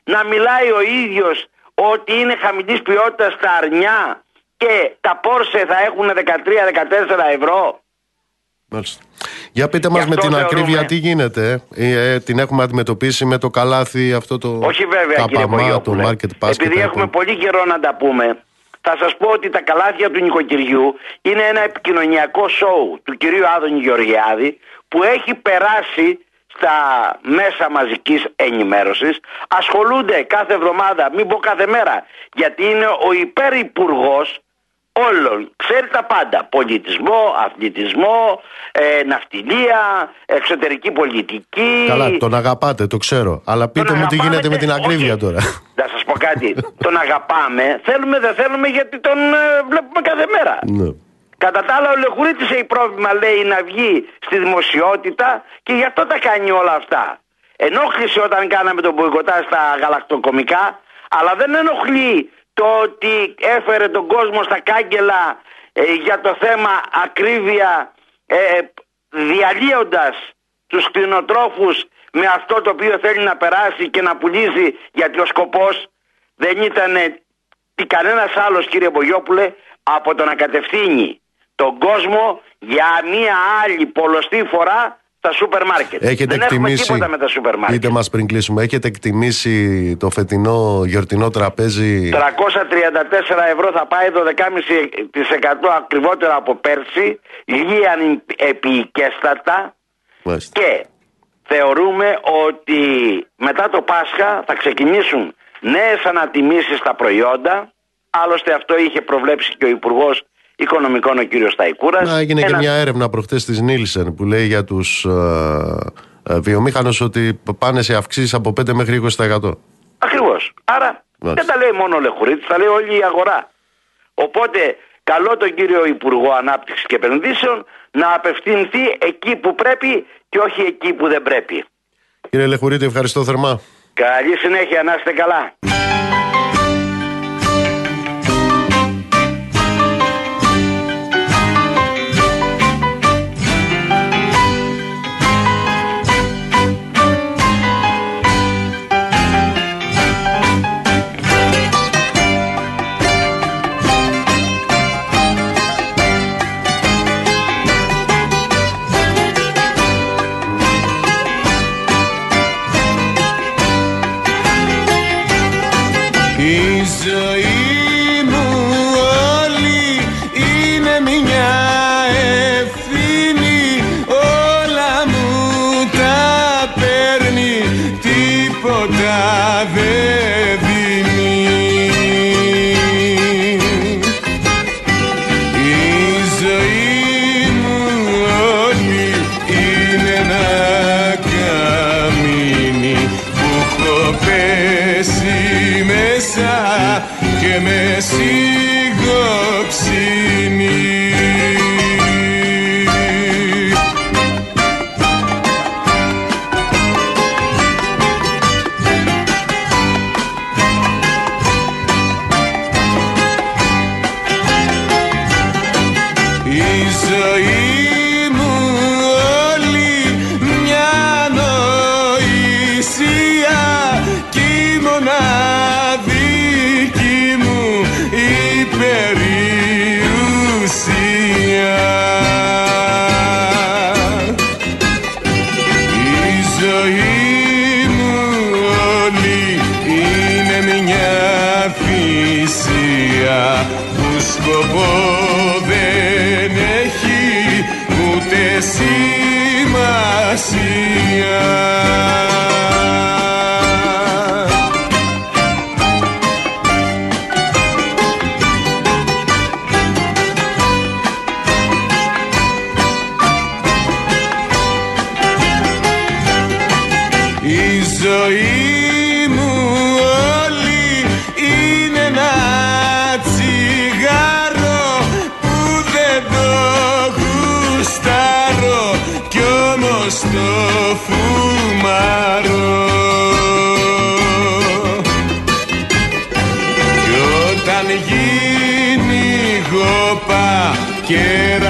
να μιλάει ο ίδιος ότι είναι χαμηλής ποιότητας τα αρνιά και τα πόρσε θα έχουν 13-14 ευρώ. Μάλιστα. Για πείτε μας Γι' με αυτό την θεωρούμε- ακρίβεια τι γίνεται; Ε, ε, την έχουμε αντιμετωπίσει με το καλάθι αυτό το Όχι βέβαια κύριε καπαμά, το Μπογιόπουλε. market basket. Επειδή έχουμε πολύ καιρό να τα πούμε, θα σας πω ότι τα καλάθια του νοικοκυριού είναι ένα επικοινωνιακό σοου του κυρίου Άδωνη Γεωργιάδη που έχει περάσει στα μέσα μαζικής ενημέρωσης ασχολούνται κάθε εβδομάδα, μην πω κάθε μέρα γιατί είναι ο υπερυπουργός όλων. Ξέρει τα πάντα. Πολιτισμό, αθλητισμό, ε, ναυτιλία, εξωτερική πολιτική. Καλά, τον αγαπάτε, το ξέρω. Αλλά πείτε Τον μου τι αγαπάμε, γίνεται με την όχι. ακρίβεια τώρα. Να σας πω κάτι. [LAUGHS] τον αγαπάμε. Θέλουμε, δεν θέλουμε γιατί τον ε, βλέπουμε κάθε μέρα. ναι. Κατά τα άλλα, ο Λεχουρίτης έχει πρόβλημα, λέει, να βγει στη δημοσιότητα και γι' αυτό τα κάνει όλα αυτά. Ενόχλησε όταν κάναμε τον μποϊκοτά στα γαλακτοκομικά, αλλά δεν ενοχλεί το ότι έφερε τον κόσμο στα κάγκελα ε, για το θέμα ακρίβεια, ε, διαλύοντας τους κτηνοτρόφους με αυτό το οποίο θέλει να περάσει και να πουλήσει γιατί ο σκοπός δεν ήταν τι κανένας άλλος κύριε Μπογιόπουλε από το να κατευθύνει τον κόσμο για μία άλλη πολλωστή φορά στα σούπερ μάρκετ. Έχετε δεν έχουμε εκτιμήσει. τίποτα με τα σούπερ μάρκετ. Πείτε μας πριν κλείσουμε, έχετε εκτιμήσει το φετινό γιορτινό τραπέζι; 334 ευρώ θα πάει 12,5% ακριβότερο από πέρσι, λίαν επίοικέστατα Μάλιστα. και θεωρούμε ότι μετά το Πάσχα θα ξεκινήσουν νέες ανατιμήσεις στα προϊόντα, άλλωστε αυτό είχε προβλέψει και ο Υπουργός Οικονομικών ο κύριος Σταϊκούρας. Να, έγινε και Ένα- μια έρευνα προχτές της Νίλσεν που λέει για τους ε, ε, βιομήχανους ότι πάνε σε αυξήσεις από 5 μέχρι 20%. Ακριβώς. Άρα Μάλιστα. δεν τα λέει μόνο ο Λεχουρίτης, τα λέει όλη η αγορά. Οπότε καλό τον κύριο Υπουργό Ανάπτυξης και Επενδύσεων να απευθυνθεί εκεί που πρέπει και όχι εκεί που δεν πρέπει. Κύριε Λεχουρίτη, ευχαριστώ θερμά. Καλή συνέχεια, να είστε καλά.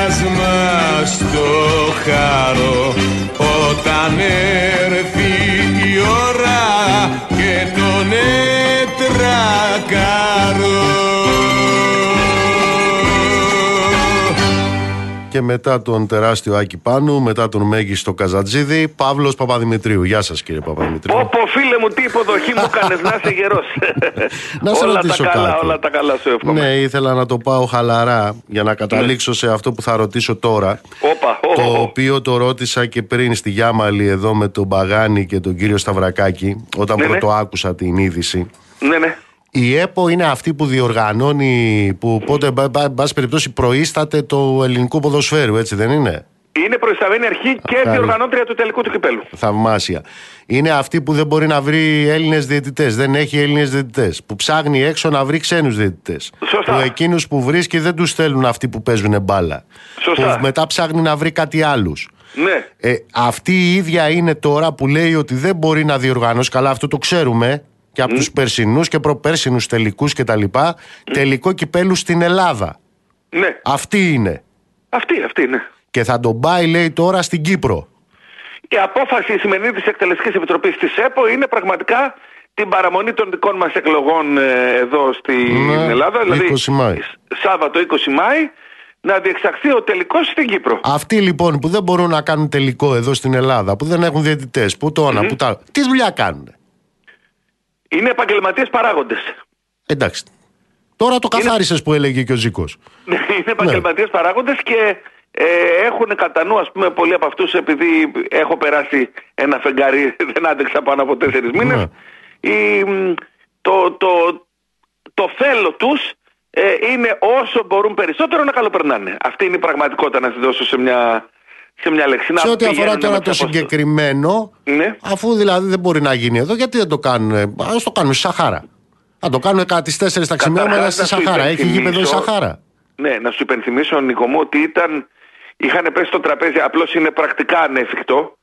Κέρασμα στο χάρο Όταν έρθει η ώρα και τον έτρακαρω μετά τον τεράστιο Άκη Πάνου, μετά τον μέγιστο Καζατζίδη, Παύλος Παπαδημητρίου. Γεια σας κύριε Παπαδημητρίου. Πω πω φίλε μου τι υποδοχή μου [LAUGHS] κάνεις να είσαι γερός Να σε Όλα τα ρωτήσω καλά, κάτι. όλα τα καλά σου εύχομαι Ναι, ήθελα να το πάω χαλαρά για να καταλήξω σε αυτό που θα ρωτήσω τώρα. Όπα, ω, Το ω, ω. οποίο το ρώτησα και πριν στη Γιάμαλη εδώ με τον Μπαγάνη και τον κύριο Σταυρακάκη, όταν Ναι, ναι. πρώτο άκουσα την είδηση. Ναι, ναι Η ΕΠΟ είναι αυτή που διοργανώνει, που πότε, μπα- μπα- εν πάση περιπτώσει, προείσταται το ελληνικό ποδοσφαίρου, έτσι δεν είναι; Είναι προϊσταμένη αρχή και Καλή. διοργανώτρια του τελικού του κυπέλου Θαυμάσια. Είναι αυτή που δεν μπορεί να βρει Έλληνες διαιτητές. Δεν έχει Έλληνες διαιτητές. Που ψάχνει έξω να βρει ξένους διαιτητές. Σωστά. Που εκείνους που βρίσκει δεν τους στέλνουν αυτοί που παίζουν μπάλα. Σωστά. Που μετά ψάχνει να βρει κάτι άλλους. Ναι Ε, αυτή η ίδια είναι τώρα που λέει ότι δεν μπορεί να διοργανώσει. Καλά, αυτό το ξέρουμε και από τους περσινούς και προπέρσινους τελικούς κτλ. Τελικό κυπέλου στην Ελλάδα. Ναι Αυτή είναι. Αυτή, αυτή ναι Και θα τον πάει, λέει, τώρα στην Κύπρο. Η απόφαση η σημερινή της Εκτελεστικής Επιτροπής της ΕΠΟ είναι πραγματικά την παραμονή των δικών μας εκλογών ε, εδώ στην Ναι, Ελλάδα. Δηλαδή 20 Μάη. σ- Σάββατο 20 Μάη να διεξαχθεί ο τελικός στην Κύπρο. Αυτοί λοιπόν που δεν μπορούν να κάνουν τελικό εδώ στην Ελλάδα, που δεν έχουν διαιτητές, που το ένα, που τα. Τι δουλειά κάνουν. Είναι επαγγελματίες παράγοντες. Εντάξει. Τώρα το καθάρισες που έλεγε και ο Ζήκος. [LAUGHS] Ναι, είναι επαγγελματίες παράγοντες και ε, έχουν κατά νου, ας πούμε, πολλοί από αυτούς, επειδή έχω περάσει ένα φεγγάρι, [LAUGHS] δεν άντεξα πάνω από τέσσερις μήνες, Ναι. η, μ, το, το, το θέλω τους ε, είναι όσο μπορούν περισσότερο να καλοπερνάνε. Αυτή είναι η πραγματικότητα να τη δώσω σε μια, σε μια λέξη. Σε Να ό,τι αφορά πηγαίνουν τώρα με το τις αποστολές. συγκεκριμένο, Ναι. αφού δηλαδή δεν μπορεί να γίνει εδώ, γιατί δεν το κάνουν. Α το κάνουν στη Σαχάρα. Να το κάνουν κατά τι 4 τα ξημερώματα Καταρχάς, στη να σου Σαχάρα. Έχει γήπεδο η υπενθυμίσω- Σαχάρα. Ναι, να σου υπενθυμίσω, Νίκο μου, ότι ήταν, είχαν πέσει στο τραπέζι, απλώς είναι πρακτικά ανέφικτο.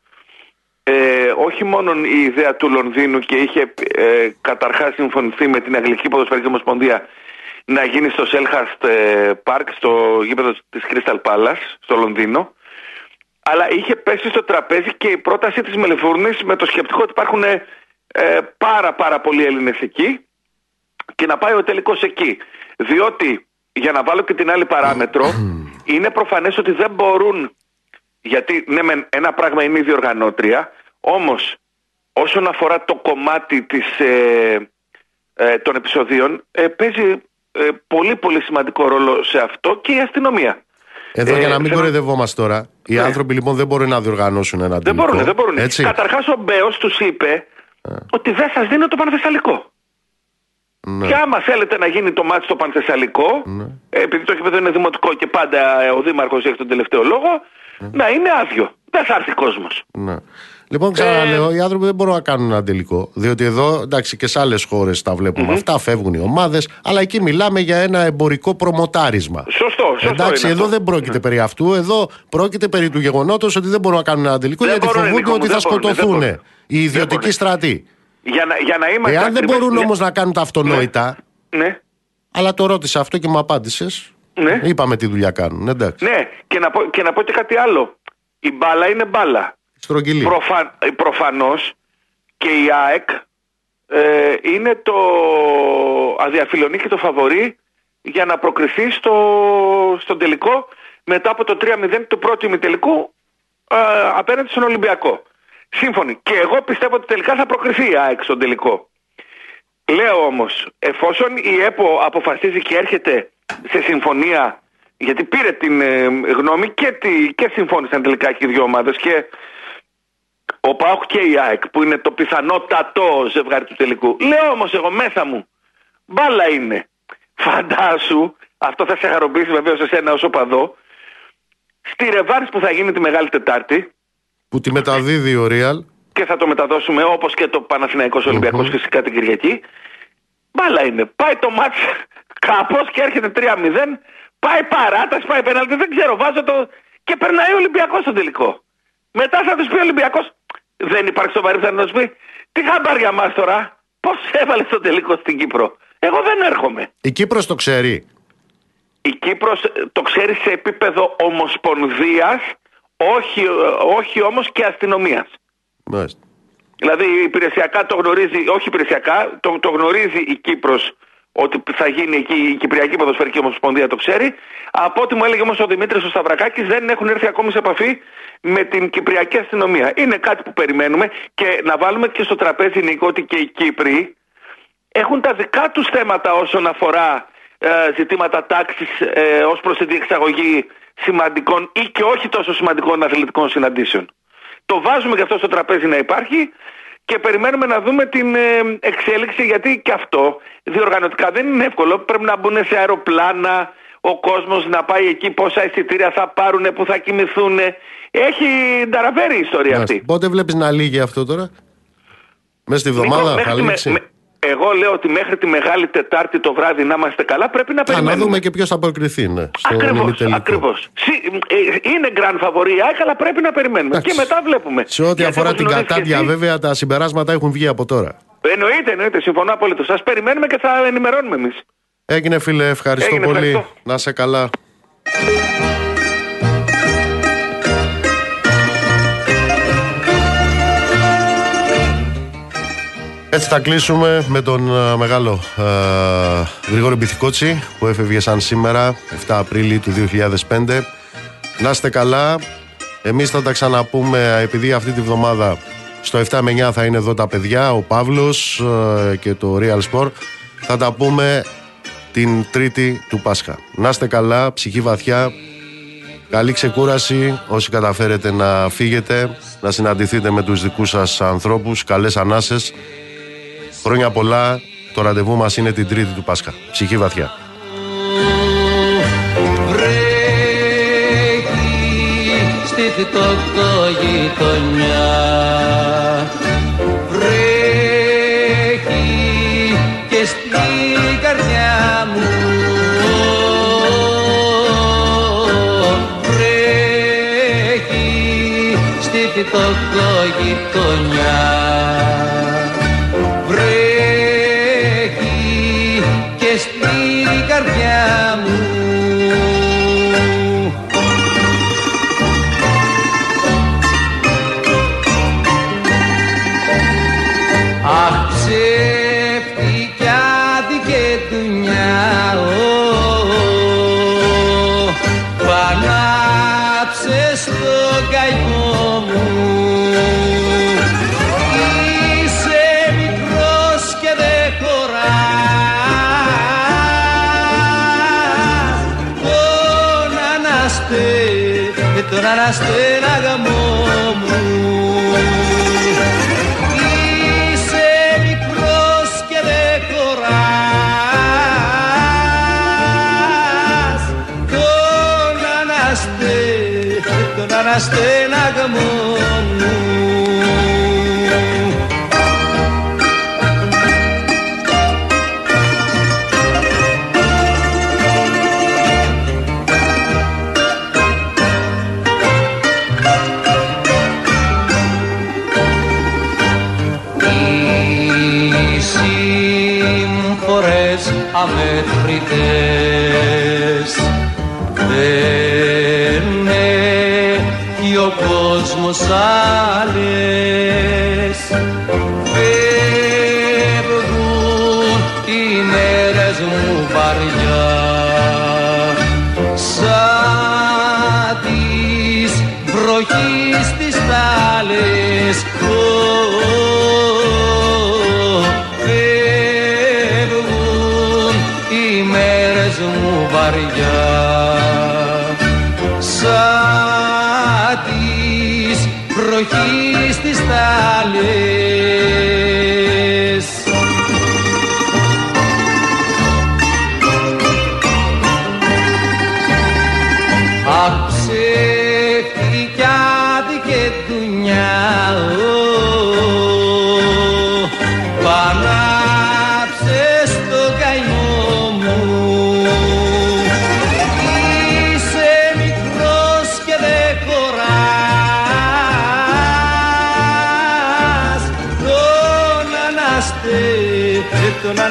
Ε, όχι μόνο η ιδέα του Λονδίνου και είχε ε, καταρχάς συμφωνηθεί με την Αγγλική Ποδοσφαιρική Ομοσπονδία να γίνει στο Selhurst ε, Park, στο γήπεδο της Crystal Palace, στο Λονδίνο. Αλλά είχε πέσει στο τραπέζι και η πρόταση της Μελεφούρνης με το σκεπτικό ότι υπάρχουν ε, πάρα πάρα πολλοί Έλληνες εκεί και να πάει ο τελικός εκεί. Διότι, για να βάλω και την άλλη παράμετρο, [CLEARS THROAT] είναι προφανές ότι δεν μπορούν, γιατί ναι μεν ένα πράγμα είναι η διοργανώτρια, όμως όσον αφορά το κομμάτι της, ε, ε, των επεισοδίων, ε, παίζει ε, πολύ πολύ σημαντικό ρόλο σε αυτό και η αστυνομία. Εδώ Ε, για να μην θέλω- κοροϊδευόμαστε τώρα, οι Ναι. άνθρωποι λοιπόν δεν μπορούν να διοργανώσουν ένα Δεν τελικό. μπορούν, δεν μπορούν. Έτσι; Καταρχάς ο Μπέος τους είπε ότι δεν σας δίνω το Πανθεσσαλικό. Ναι. Και άμα θέλετε να γίνει το μάτι στο Πανθεσσαλικό, ε, επειδή το γήπεδο είναι δημοτικό και πάντα ε, ο Δήμαρχος έχει τον τελευταίο λόγο, να είναι άδειο. Δεν θα έρθει κόσμος. Ναι. Λοιπόν, ξαναλέω, οι άνθρωποι δεν μπορούν να κάνουν ένα τελικό. Διότι εδώ, εντάξει, και σε άλλες χώρες τα βλέπουμε αυτά, φεύγουν οι ομάδες, αλλά εκεί μιλάμε για ένα εμπορικό προμοτάρισμα. Σωστό, σωστό Εντάξει, είναι εδώ αυτό. δεν πρόκειται περί αυτού. Εδώ πρόκειται περί του γεγονότος ότι δεν μπορούν να κάνουν ένα τελικό Δεν γιατί μπορούνε, φοβούνται Νίκο μου, ότι θα δεν μπορούνε, δεν σκοτωθούν μπορούνε. οι ιδιωτικοί μπορούνε. στρατοί. Για να, για να είμαστε Εάν δεν ακριβές- μπορούν Ναι, όμως να κάνουν τα αυτονόητα, Ναι, αλλά το ρώτησα αυτό και μου απάντησες. ναι. Είπαμε τι δουλειά κάνουν. Εντάξει. Ναι, και να, πω, και να πω και κάτι άλλο. Η μπάλα είναι μπάλα. Στρογγυλή. Προφα... ε, Προφανώς και η ΑΕΚ ε, είναι το αδιαφιλονή και το φαβορή για να προκριθεί στο, στον τελικό μετά από το 3-0 του πρώτου ημιτελικού ε, απέναντι στον Ολυμπιακό. Σύμφωνοι. Και εγώ πιστεύω ότι τελικά θα προκριθεί η ΑΕΚ στον τελικό. Λέω όμως, εφόσον η ΕΠΟ αποφασίζει και έρχεται σε συμφωνία, γιατί πήρε την ε, γνώμη και, τη, και συμφώνησαν τελικά και οι δύο ομάδες και ο ΠΑΟΚ και η ΑΕΚ που είναι το πιθανότατο ζευγάρι του τελικού. Λέω όμως εγώ μέσα μου, μπάλα είναι. Φαντάσου, αυτό θα σε χαροποιήσει βεβαίως εσένα ως οπαδό, στη ρεβάρς που θα γίνει τη Μεγάλη Τετάρτη, Που τη μεταδίδει ο Real. και θα το μεταδώσουμε όπως και το Παναθηναϊκός Ολυμπιακός φυσικά την Κυριακή. Μπάλα είναι. Πάει το μάτς κάπως και έρχεται 3-0. Πάει παράταση, πάει πέναλτι, δεν ξέρω, βάζω το... Και περνάει ο Ολυμπιακός στο τελικό. Μετά θα τους πει ο Ολυμπιακός, δεν υπάρχει σοβαρή θα να τους πει, τι χαμπάρ για μας τώρα, πώς έβαλες στο τελικό στην Κύπρο. Εγώ δεν έρχομαι. Η Κύπρος το ξέρει. Η Κύπρος ε, το ξέρει σε επίπεδο ομοσπονδίας, όχι, ε, όχι όμως και αστυνομίας. Μάλιστα. Δηλαδή υπηρεσιακά το γνωρίζει, όχι υπηρεσιακά, το, το γνωρίζει η Κύπρος ότι θα γίνει εκεί η Κυπριακή Ποδοσφαιρική Ομοσπονδία το ξέρει. Από ό,τι μου έλεγε όμως ο Δημήτρης ο Σταυρακάκης δεν έχουν έρθει ακόμη σε επαφή με την Κυπριακή αστυνομία. Είναι κάτι που περιμένουμε και να βάλουμε και στο τραπέζι Νίκο ότι και οι Κύπροι έχουν τα δικά τους θέματα όσον αφορά ε, ζητήματα τάξης ε, ως προς τη διεξαγωγή σημαντικών ή και όχι τόσο σημαντικών αθλητικών συναντήσεων. Το βάζουμε και αυτό στο τραπέζι να υπάρχει και περιμένουμε να δούμε την ε, εξέλιξη γιατί και αυτό διοργανωτικά δεν είναι εύκολο. Πρέπει να μπουν σε αεροπλάνα ο κόσμος να πάει εκεί πόσα εισιτήρια θα πάρουν, που θα κοιμηθούν. Έχει νταραβέρει η ιστορία Μάλιστα. αυτή. Πότε βλέπεις να λύγει αυτό τώρα; Μέσα στη Νίκο, βδομάδα μέχρι θα τη με- λήξει; με- εγώ λέω ότι μέχρι τη Μεγάλη Τετάρτη το βράδυ να είμαστε καλά πρέπει να Α, να περιμένουμε. δούμε και ποιος θα προκριθεί. Ναι, στο Ακριβώς, ημιτελικό. ακριβώς. Συ- ε, Είναι grand favori η ΑΕΚ, αλλά πρέπει να περιμένουμε. Εντάξει. Και μετά βλέπουμε. Σε ό,τι Γιατί αφορά όπως την γνωρίζεις και κατάδια, εσύ, βέβαια, τα συμπεράσματα έχουν βγει από τώρα. Εννοείται, εννοείται. Συμφωνώ απολύτως. Σας περιμένουμε και θα ενημερώνουμε εμείς. Έγινε, φίλε, ευχαριστώ Έγινε, πολύ. ευχαριστώ. Να σε καλά. Έτσι θα κλείσουμε με τον α, μεγάλο α, Γρηγόρη Μπιθικότσι που έφευγε σαν σήμερα 7 Απρίλη του 2005 Να είστε καλά. Εμείς θα τα ξαναπούμε επειδή αυτή τη βδομάδα στο 7 με 9 θα είναι εδώ τα παιδιά Ο Παύλος α, και το Real Sport. Θα τα πούμε την Τρίτη του Πάσχα. Να είστε καλά, ψυχή βαθιά. Καλή ξεκούραση όσοι καταφέρετε να φύγετε, να συναντηθείτε με τους δικούς σας ανθρώπους, καλές ανάσες. Χρόνια πολλά, το ραντεβού μας είναι την Τρίτη του Πάσχα. Ψυχή βαθιά. βρέχει στη φτωχογειτονιά βρέχει και στην καρδιά μου βρέχει στη φτωχογειτονιά τον αναστέναγαμό μου. Είσαι μικρός και δεν χωράς. Τον αναστε, τον αναστέναγαμό κόσμος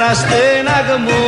αναστε, τον αναστέναγμό μου